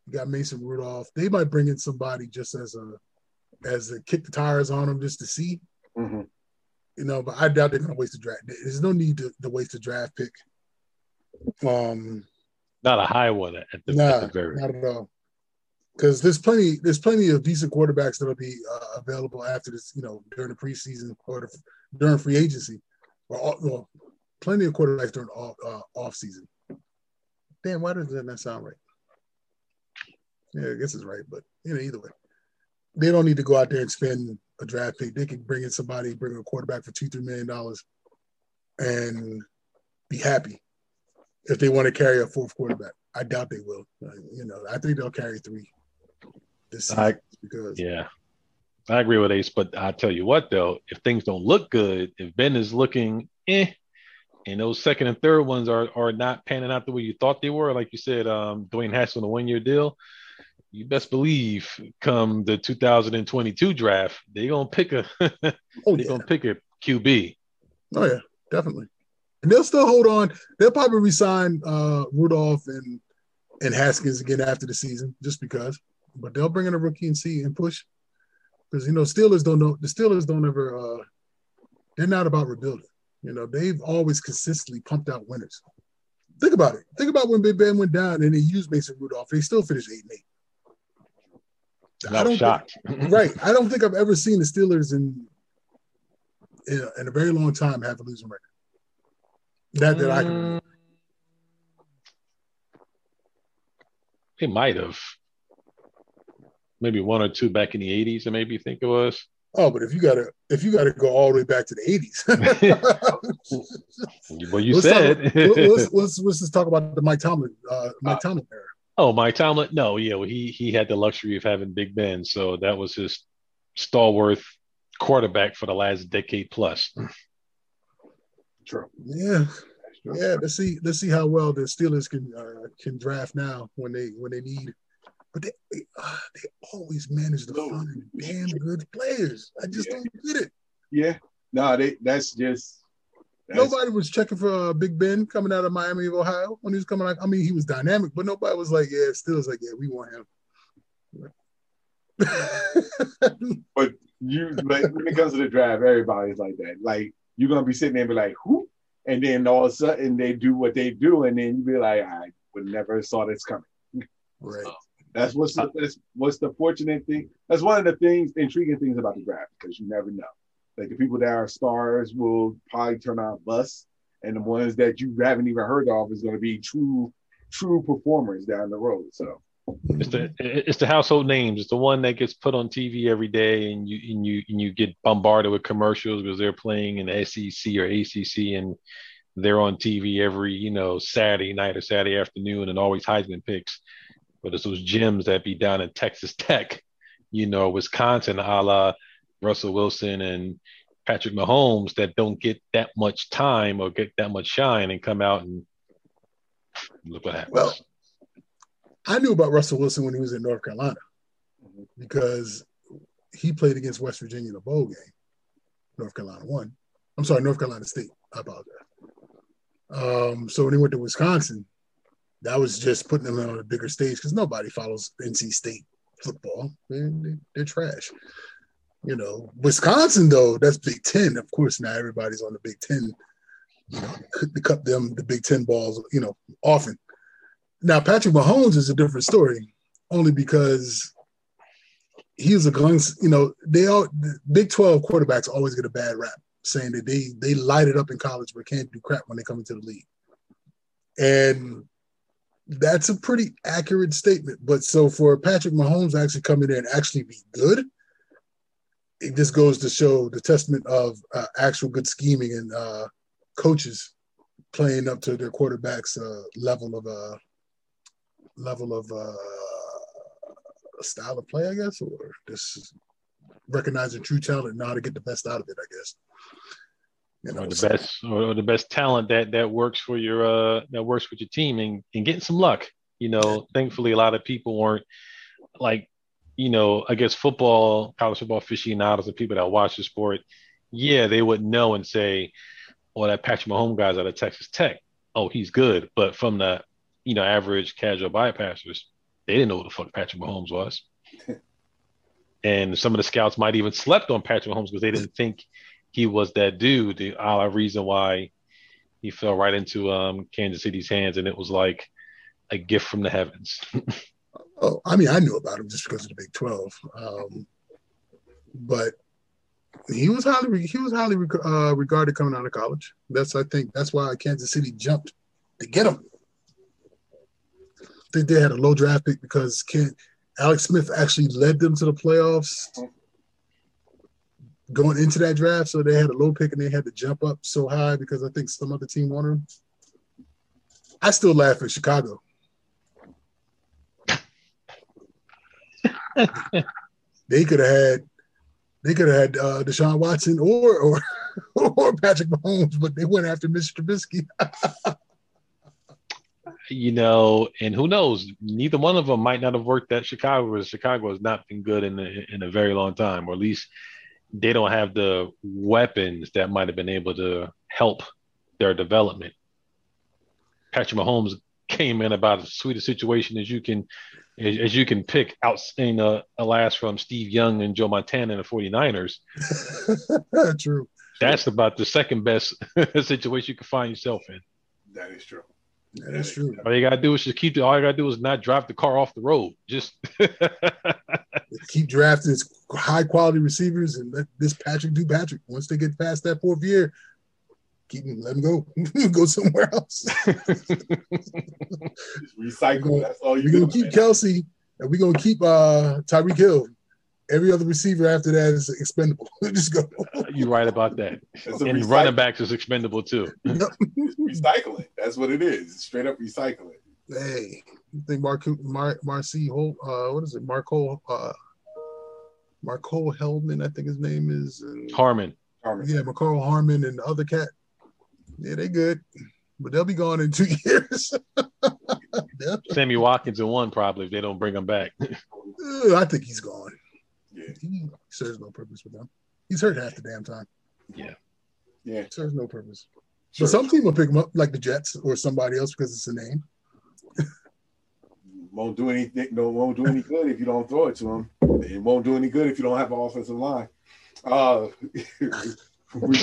You got Mason Rudolph. They might bring in somebody just as a as a kick the tires on them just to see. Mm-hmm. You know, but I doubt they're going to waste a draft. There's no need to, to waste a draft pick. Um, not a high one at the, nah, at the very. Not at all because there's plenty there's plenty of decent quarterbacks that'll be uh, available after this, you know, during the preseason or the, during free agency, or all, well, plenty of quarterbacks during off uh, off season. Damn, why doesn't that sound right? Yeah, I guess it's right, but you know, either way, they don't need to go out there and spend a draft pick. They can bring in somebody, bring a quarterback for two, three million dollars, and be happy if they want to carry a fourth quarterback. I doubt they will. Uh, you know, I think they'll carry three this season I, because yeah, I agree with Ace. But I tell you what, though, if things don't look good, if Ben is looking eh, and those second and third ones are are not panning out the way you thought they were, like you said, um, Dwayne Haskins on a one year deal. You best believe, come the 2022 draft, they're gonna pick a oh, they're yeah. gonna pick a QB. Oh yeah, definitely. And they'll still hold on. They'll probably resign uh, Rudolph and and Haskins again after the season, just because but they'll bring in a rookie and see and push because you know Steelers don't know the Steelers don't ever uh, they're not about rebuilding. You know they've always consistently pumped out winners. Think about it. Think about when Big Ben went down and they used Mason Rudolph. They still finished eight and eight. I don't shocked. Think, right. I don't think I've ever seen the Steelers in in a, in a very long time have a losing record. That that I can. Remember. They might have maybe one or two back in the 80s, and maybe think it was. Oh, but if you gotta if you gotta go all the way back to the 80s. well, you let's said talk, let's, let's, let's just talk about the Mike Tomlin uh, Mike uh, Tomlin era. Oh, Mike Tomlin. No, yeah, well, he he had the luxury of having Big Ben, so that was his stalwart quarterback for the last decade plus. True. Yeah. Yeah, let's see. Let's see how well the Steelers can uh, can draft now when they when they need but they they, uh, they always manage to find damn good players. I just yeah. don't get it. Yeah, no, they that's just that's... nobody was checking for uh, Big Ben coming out of Miami of Ohio when he was coming. Like, I mean, he was dynamic, but nobody was like, yeah, still was like, yeah, we want him. but you like when it comes to the draft, everybody's like that. Like you're gonna be sitting there and be like, who? And then all of a sudden they do what they do, and then you be like, I would never saw this coming. Right. So, that's what's the, that's what's the fortunate thing. That's one of the things, intriguing things about the draft because you never know. Like the people that are stars will probably turn out bust, and the ones that you haven't even heard of is going to be true, true performers down the road. So it's the it's the household names. It's the one that gets put on TV every day, and you and you and you get bombarded with commercials because they're playing in SEC or ACC, and they're on TV every you know Saturday night or Saturday afternoon, and always Heisman picks but it's those gyms that be down in Texas Tech, you know, Wisconsin, a la Russell Wilson and Patrick Mahomes that don't get that much time or get that much shine and come out and look what happens. Well, I knew about Russell Wilson when he was in North Carolina because he played against West Virginia in a bowl game. North Carolina won. I'm sorry, North Carolina State. I apologize. Um, so when he went to Wisconsin, that was just putting them on a bigger stage because nobody follows NC State football. They're, they're, trash. You know, Wisconsin though, that's Big Ten. Of course, now everybody's on the Big Ten. You know, cut them the Big Ten balls. You know, often. Now Patrick Mahomes is a different story, only because he's a gun. You know, they all Big Twelve quarterbacks always get a bad rap, saying that they they light it up in college but can't do crap when they come into the league. And that's a pretty accurate statement. But so for Patrick Mahomes actually come in there and actually be good, it just goes to show the testament of uh, actual good scheming and uh, coaches playing up to their quarterback's uh, level of uh, level of uh, style of play, I guess, or just recognizing true talent and how to get the best out of it, I guess. You know, or the so. best or the best talent that that works for your uh that works with your team and, and getting some luck. You know, thankfully a lot of people weren't like, you know, I guess football, college football aficionados and people that watch the sport, yeah, they would know and say, "Oh, that Patrick Mahomes guy's out of Texas Tech. Oh, he's good." But from the, you know, average casual bypassers, they didn't know who the fuck Patrick Mahomes was. and some of the scouts might even slept on Patrick Mahomes because they didn't think he was that dude. The a reason why he fell right into um, Kansas City's hands, and it was like a gift from the heavens. oh, I mean, I knew about him just because of the Big Twelve, um, but he was highly he was highly uh, regarded coming out of college. That's I think that's why Kansas City jumped to get him. I think they had a low draft pick because Ken, Alex Smith actually led them to the playoffs going into that draft. So they had a low pick and they had to jump up so high because I think some other team wanted him. I still laugh at Chicago. they could have had they could have had uh, Deshaun Watson or or or Patrick Mahomes, but they went after Mr. Trubisky. you know, and who knows? Neither one of them might not have worked at Chicago, because Chicago has not been good in a, in a very long time, or at least they don't have the weapons that might have been able to help their development. Patrick Mahomes came in about as sweet a situation as you can as, you can pick out in a, a last from Steve Young and Joe Montana and the 49ers. True. That's about the second best situation you can find yourself in. That is true. That's true. All you gotta do is just keep the. All you gotta do is not drive the car off the road. Just keep drafting high quality receivers and let this Patrick do Patrick. Once they get past that fourth year, keep them, let them go, go somewhere else. recycle. That's all you. We're gonna keep man. Kelce and we're gonna keep uh Tyreek Hill. Every other receiver after that is expendable. Just go. You're right about that. And running backs is expendable too. recycling. That's what it is. Straight up recycling. Hey, you think Mark Mar Marcy Holt, uh, what is it? Marco uh Marco Hellman, I think his name is and, Harmon. Harmon. Yeah, Mecole Hardman and the other cat. Yeah, they good. But they'll be gone in two years. Sammy Watkins in one probably if they don't bring him back. I think he's gone. Yeah. He serves no purpose for them. He's hurt half the damn time. Yeah. Yeah. Serves no purpose. Sure. But some team will pick him up, like the Jets or somebody else, because it's a name won't do anything. No, won't do any good if you don't throw it to him. It won't do any good if you don't have an offensive line. Uh, we,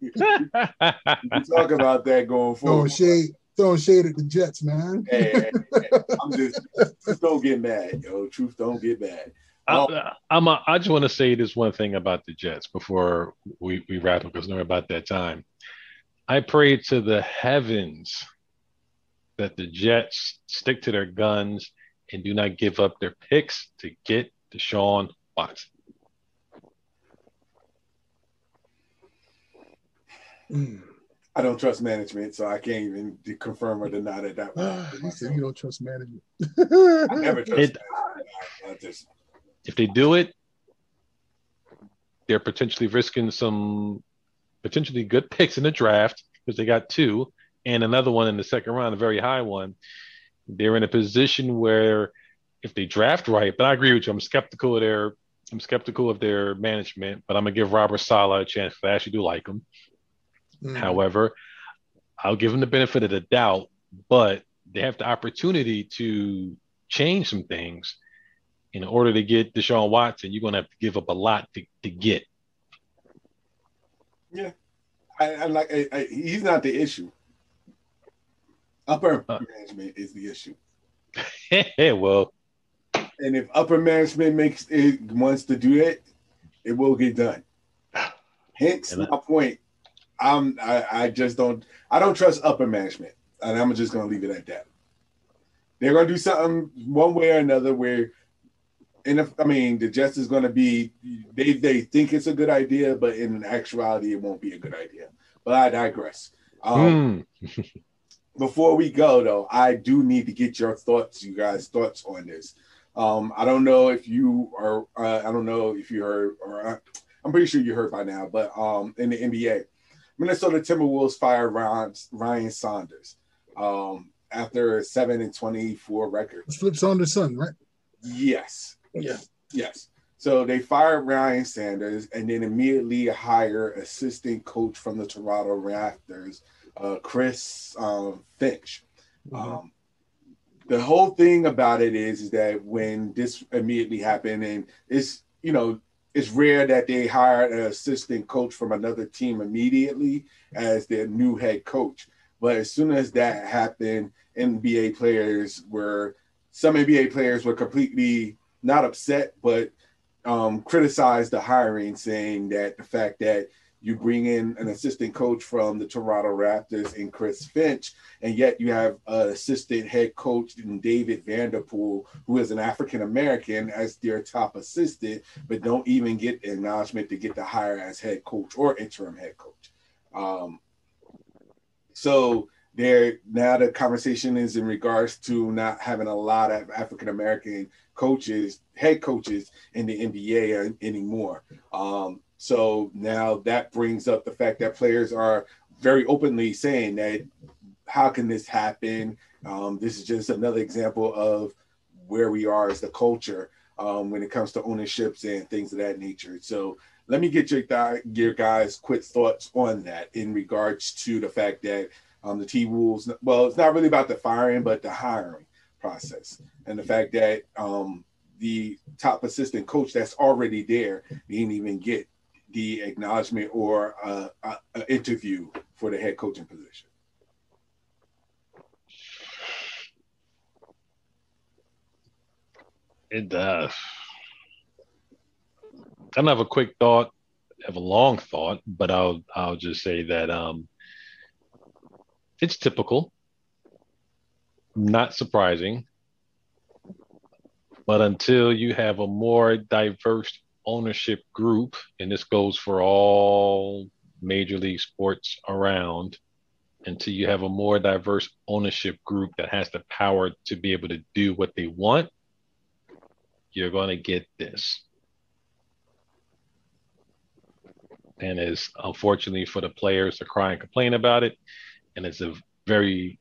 we, talk about that going forward. Throwing shade, throwing shade at the Jets, man. hey, hey, hey, I'm just truth don't get mad, yo. Truth don't get mad. I, I'm a, I just want to say this one thing about the Jets before we, we wrap up because we're about that time. I pray to the heavens that the Jets stick to their guns and do not give up their picks to get Deshaun Watson. Hmm. I don't trust management, so I can't even confirm or deny that. that you said you don't trust management. I never trust it, management. Just... If they do it, they're potentially risking some potentially good picks in the draft because they got two and another one in the second round, a very high one, they're in a position where if they draft right, but I agree with you, I'm skeptical of their I'm skeptical of their management, but I'm gonna give Robert Saleh a chance because I actually do like him. Mm-hmm. However, I'll give him the benefit of the doubt, but they have the opportunity to change some things in order to get Deshaun Watson. You're gonna have to give up a lot to, to get. Yeah, I, I like. I, I, he's not the issue. Upper uh, management is the issue. well, and if upper management makes it wants to do it, it will get done. Hence my point. I'm I, I just don't I don't trust upper management, and I'm just gonna leave it at that. They're gonna do something one way or another where and if I mean the Jets is going to be, they they think it's a good idea, but in actuality, it won't be a good idea. But I digress. Um, mm. before we go, though, I do need to get your thoughts, you guys' thoughts on this. Um, I don't know if you are, uh, I don't know if you heard, or uh, I'm pretty sure you heard by now, but um, in the NBA, Minnesota Timberwolves fired Ryan, Ryan Saunders um, after a seven and 24 record. Flip Saunders' son, right? Yes. Yeah. Yes. So they fired Ryan Saunders and then immediately hire assistant coach from the Toronto Raptors, uh, Chris um, Finch. Mm-hmm. Um, the whole thing about it is, is that when this immediately happened, and it's you know it's rare that they hire an assistant coach from another team immediately as their new head coach. But as soon as that happened, NBA players were some NBA players were completely not upset, but um, criticized the hiring, saying that the fact that you bring in an assistant coach from the Toronto Raptors in Chris Finch, and yet you have an assistant head coach in David Vanterpool, who is an African American, as their top assistant, but don't even get acknowledgement to get the hire as head coach or interim head coach. Um, so there now the conversation is in regards to not having a lot of African American coaches, head coaches in the NBA anymore. Um, so now that brings up the fact that players are very openly saying that how can this happen? Um, this is just another example of where we are as the culture um, when it comes to ownerships and things of that nature. So let me get your, your guys' quick thoughts on that in regards to the fact that um, the T Wolves. Well, it's not really about the firing, but the hiring process, and the fact that um, the top assistant coach that's already there didn't even get the acknowledgement or uh, an interview for the head coaching position. It does. I don't have a quick thought, have a long thought, but I'll I'll just say that um, it's typical, not surprising. But until you have a more diverse ownership group, and this goes for all major league sports around, until you have a more diverse ownership group that has the power to be able to do what they want, you're going to get this. And as unfortunately for the players to cry and complain about it, and it's a very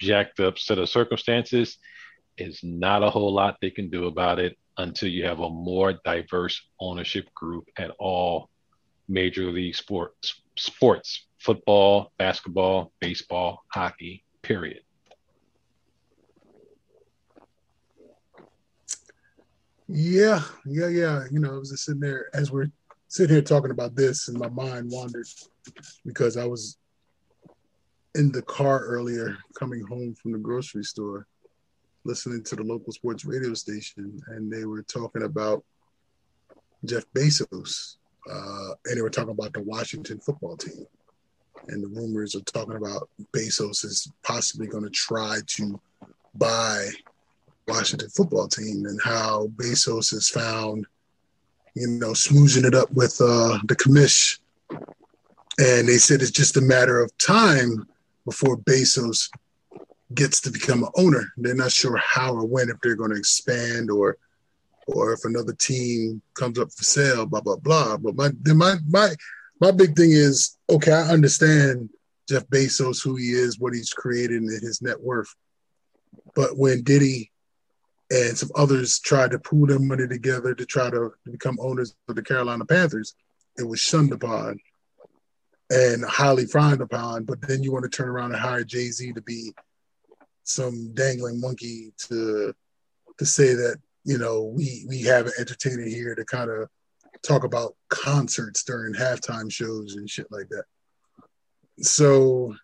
jacked up set of circumstances. It's not a whole lot they can do about it until you have a more diverse ownership group at all major league sports, sports, football, basketball, baseball, hockey, period. Yeah, yeah, yeah. You know, I was just sitting there as we're sitting here talking about this, and my mind wandered because I was in the car earlier coming home from the grocery store listening to the local sports radio station and they were talking about jeff bezos uh, and they were talking about the washington football team. And the rumors are talking about bezos is possibly going to try to buy washington football team and how bezos has found you know smoozing it up with uh, the commish. And they said it's just a matter of time before Bezos gets to become an owner. They're not sure how or when if they're going to expand or or if another team comes up for sale, blah blah blah. But my my my my big thing is okay. I understand Jeff Bezos, who he is, what he's created, and his net worth. But when Diddy and some others tried to pool their money together to try to become owners of the Carolina Panthers, it was shunned upon and highly frowned upon. But then you want to turn around and hire Jay Z to be some dangling monkey to to say that you know we we have an entertainer here to kind of talk about concerts during halftime shows and shit like that. So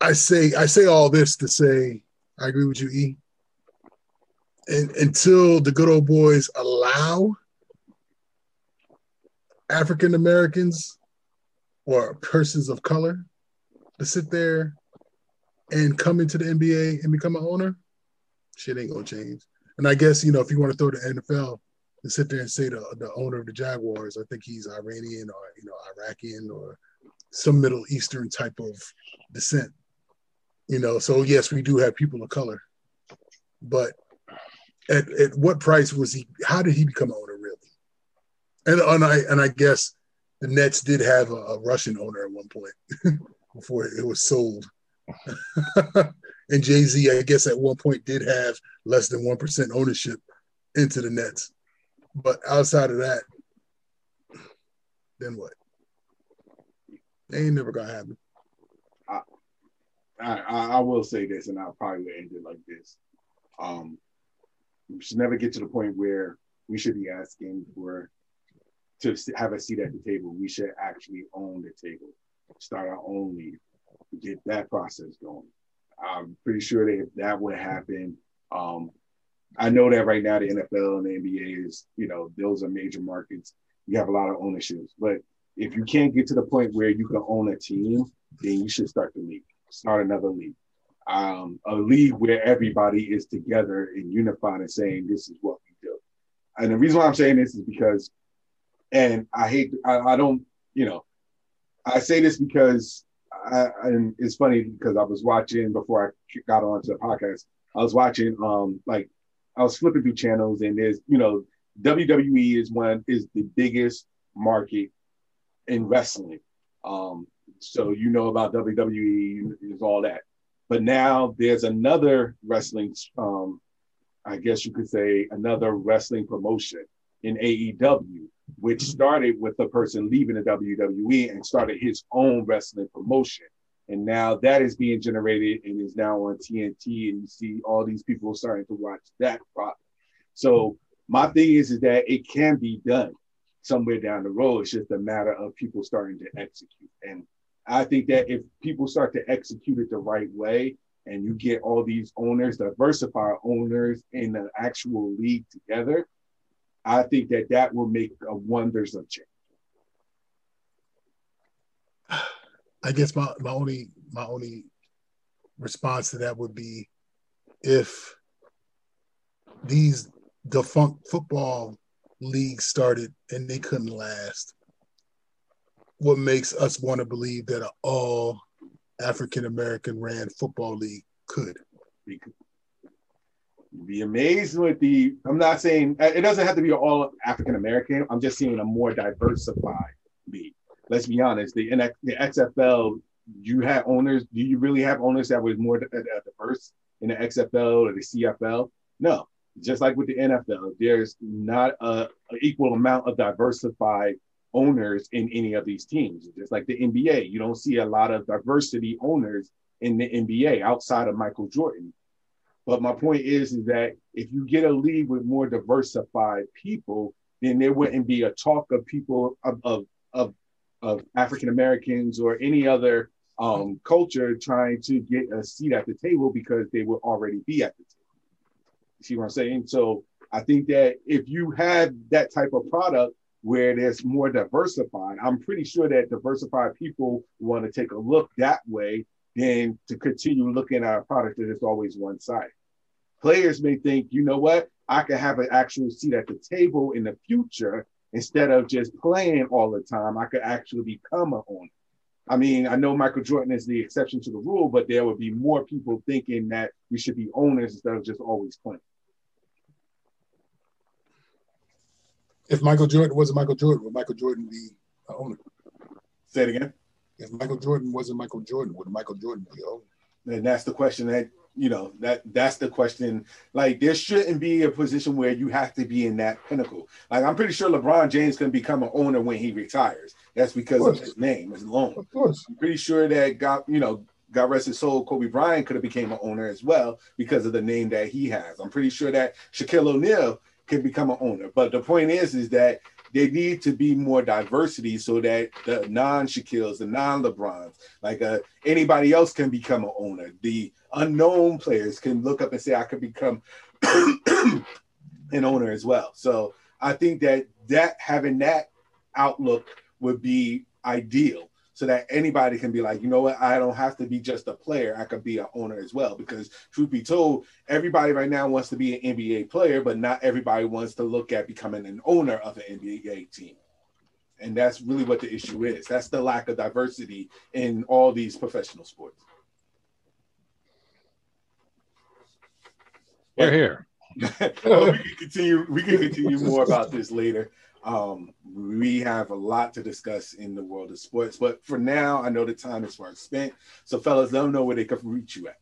I say I say all this to say I agree with you, E. And until the good old boys allow African Americans or persons of color to sit there and come into the NBA and become an owner, shit ain't gonna change. And I guess you know if you want to throw the NFL and sit there and say the the owner of the Jaguars, I think he's Iranian or you know Iraqian or some Middle Eastern type of descent. You know, so yes, we do have people of color, but at, at what price was he? How did he become owner really? And and I and I guess the Nets did have a, a Russian owner at one point before it was sold. and Jay Z, I guess, at one point did have less than one percent ownership into the Nets. But outside of that, then what? They ain't never gonna happen. I, I, I will say this, and I'll probably end it like this. Um, we should never get to the point where we should be asking for to have a seat at the table. We should actually own the table, start our own league, get that process going. I'm pretty sure that if that would happen, um, I know that right now the NFL and the NBA is, you know, those are major markets. You have a lot of ownerships, but if you can't get to the point where you can own a team, then you should start the league, start another league. Um, a league where everybody is together and unified and saying this is what we do. And the reason why I'm saying this is because, and I hate, I, I don't, you know, I say this because, I, and it's funny because I was watching before I got onto the podcast. I was watching, um, like, I was flipping through channels, and there's, you know, WWE is one is the biggest market in wrestling. Um, so you know about WWE is all that. But now there's another wrestling, um, I guess you could say, another wrestling promotion in AEW, which started with the person leaving the WWE and started his own wrestling promotion. And now that is being generated and is now on TNT, and you see all these people starting to watch that product. So my thing is, is that it can be done somewhere down the road. It's just a matter of people starting to execute. And I think that if people start to execute it the right way and you get all these owners, diversify owners in the actual league together, I think that that will make a wonders of change. I guess my, my only my only response to that would be if these defunct football leagues started and they couldn't last. What makes us want to believe that an all African American ran football league could? Be amazed with the. I'm not saying uh, it doesn't have to be all African American. I'm just seeing a more diversified league. Let's be honest. The the XFL, you have owners. Do you really have owners that was more uh, uh, diverse in the XFL or the CFL? No, just like with the NFL, there's not a, a, equal amount of diversified owners in any of these teams. Just like the NBA, you don't see a lot of diversity owners in the NBA outside of Michael Jordan. But my point is, is that if you get a league with more diversified people, then there wouldn't be a talk of people of of of, of African Americans or any other um, culture trying to get a seat at the table because they would already be at the table. See what I'm saying? So I think that if you have that type of product where there's more diversified, I'm pretty sure that diversified people want to take a look that way than to continue looking at a product that is always one side. Players may think, you know what, I could have an actual seat at the table in the future instead of just playing all the time. I could actually become an owner. I mean, I know Michael Jordan is the exception to the rule, but there would be more people thinking that we should be owners instead of just always playing. If Michael Jordan wasn't Michael Jordan, would Michael Jordan be the owner? Say it again. If Michael Jordan wasn't Michael Jordan, would Michael Jordan be owner? And that's the question that you know that that's the question. Like there shouldn't be a position where you have to be in that pinnacle. Like I'm pretty sure LeBron James can become an owner when he retires. That's because of, of his name, his loan. Of course. I'm pretty sure that God, you know, God rest his soul, Kobe Bryant could have became an owner as well because of the name that he has. I'm pretty sure that Shaquille O'Neal can become an owner. But the point is, is that there need to be more diversity so that the non-Shaquilles, the non-LeBrons, like uh, anybody else can become an owner. The unknown players can look up and say, I could become an owner as well. So I think that that having that outlook would be ideal. So that anybody can be like, you know what, I don't have to be just a player. I could be an owner as well. Because truth be told, everybody right now wants to be an NBA player, but not everybody wants to look at becoming an owner of an NBA team. And that's really what the issue is. That's the lack of diversity in all these professional sports. We're here. well, we can continue. We can continue more about this later. Um, we have a lot to discuss in the world of sports, but for now, I know the time is far spent. So, fellas, let them know where they can reach you at.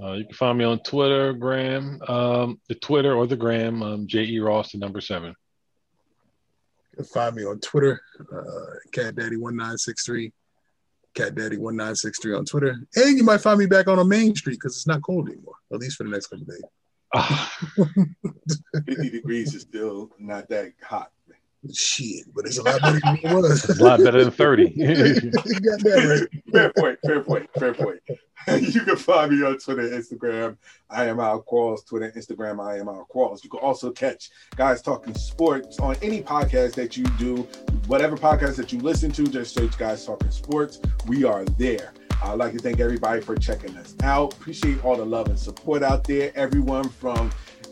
Uh, you can find me on Twitter, Graham, um, the Twitter or the Graham, um, J E Ross, the number seven. You can find me on Twitter, uh, Cat Daddy one nine six three, Cat Daddy one nine six three on Twitter, and you might find me back on a Main Street because it's not cold anymore, at least for the next couple days. Ah. 50 degrees is still not that hot. Shit, but it's a lot better than it was. It's a lot better than 30. got that right. fair point, fair point, fair point. you can find me on Twitter, Instagram. I am Al Qualls. Twitter, Instagram. I am Al Qualls. You can also catch guys talking sports on any podcast that you do, whatever podcast that you listen to. Just search guys talking sports. We are there. I'd like to thank everybody for checking us out. Appreciate all the love and support out there. Everyone from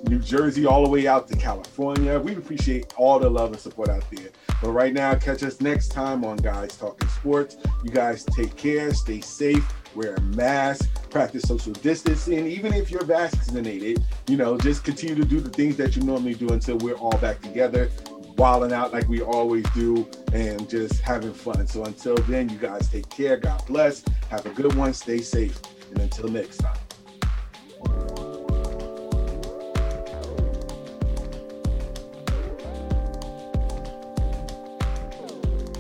New Jersey all the way out to California. We appreciate all the love and support out there. But right now, catch us next time on Guys Talking Sports. You guys take care, stay safe, wear a mask, practice social distancing. Even if you're vaccinated, you know, just continue to do the things that you normally do until we're all back together, wilding out like we always do and just having fun. So until then, you guys take care. God bless. Have a good one. Stay safe. And until next time.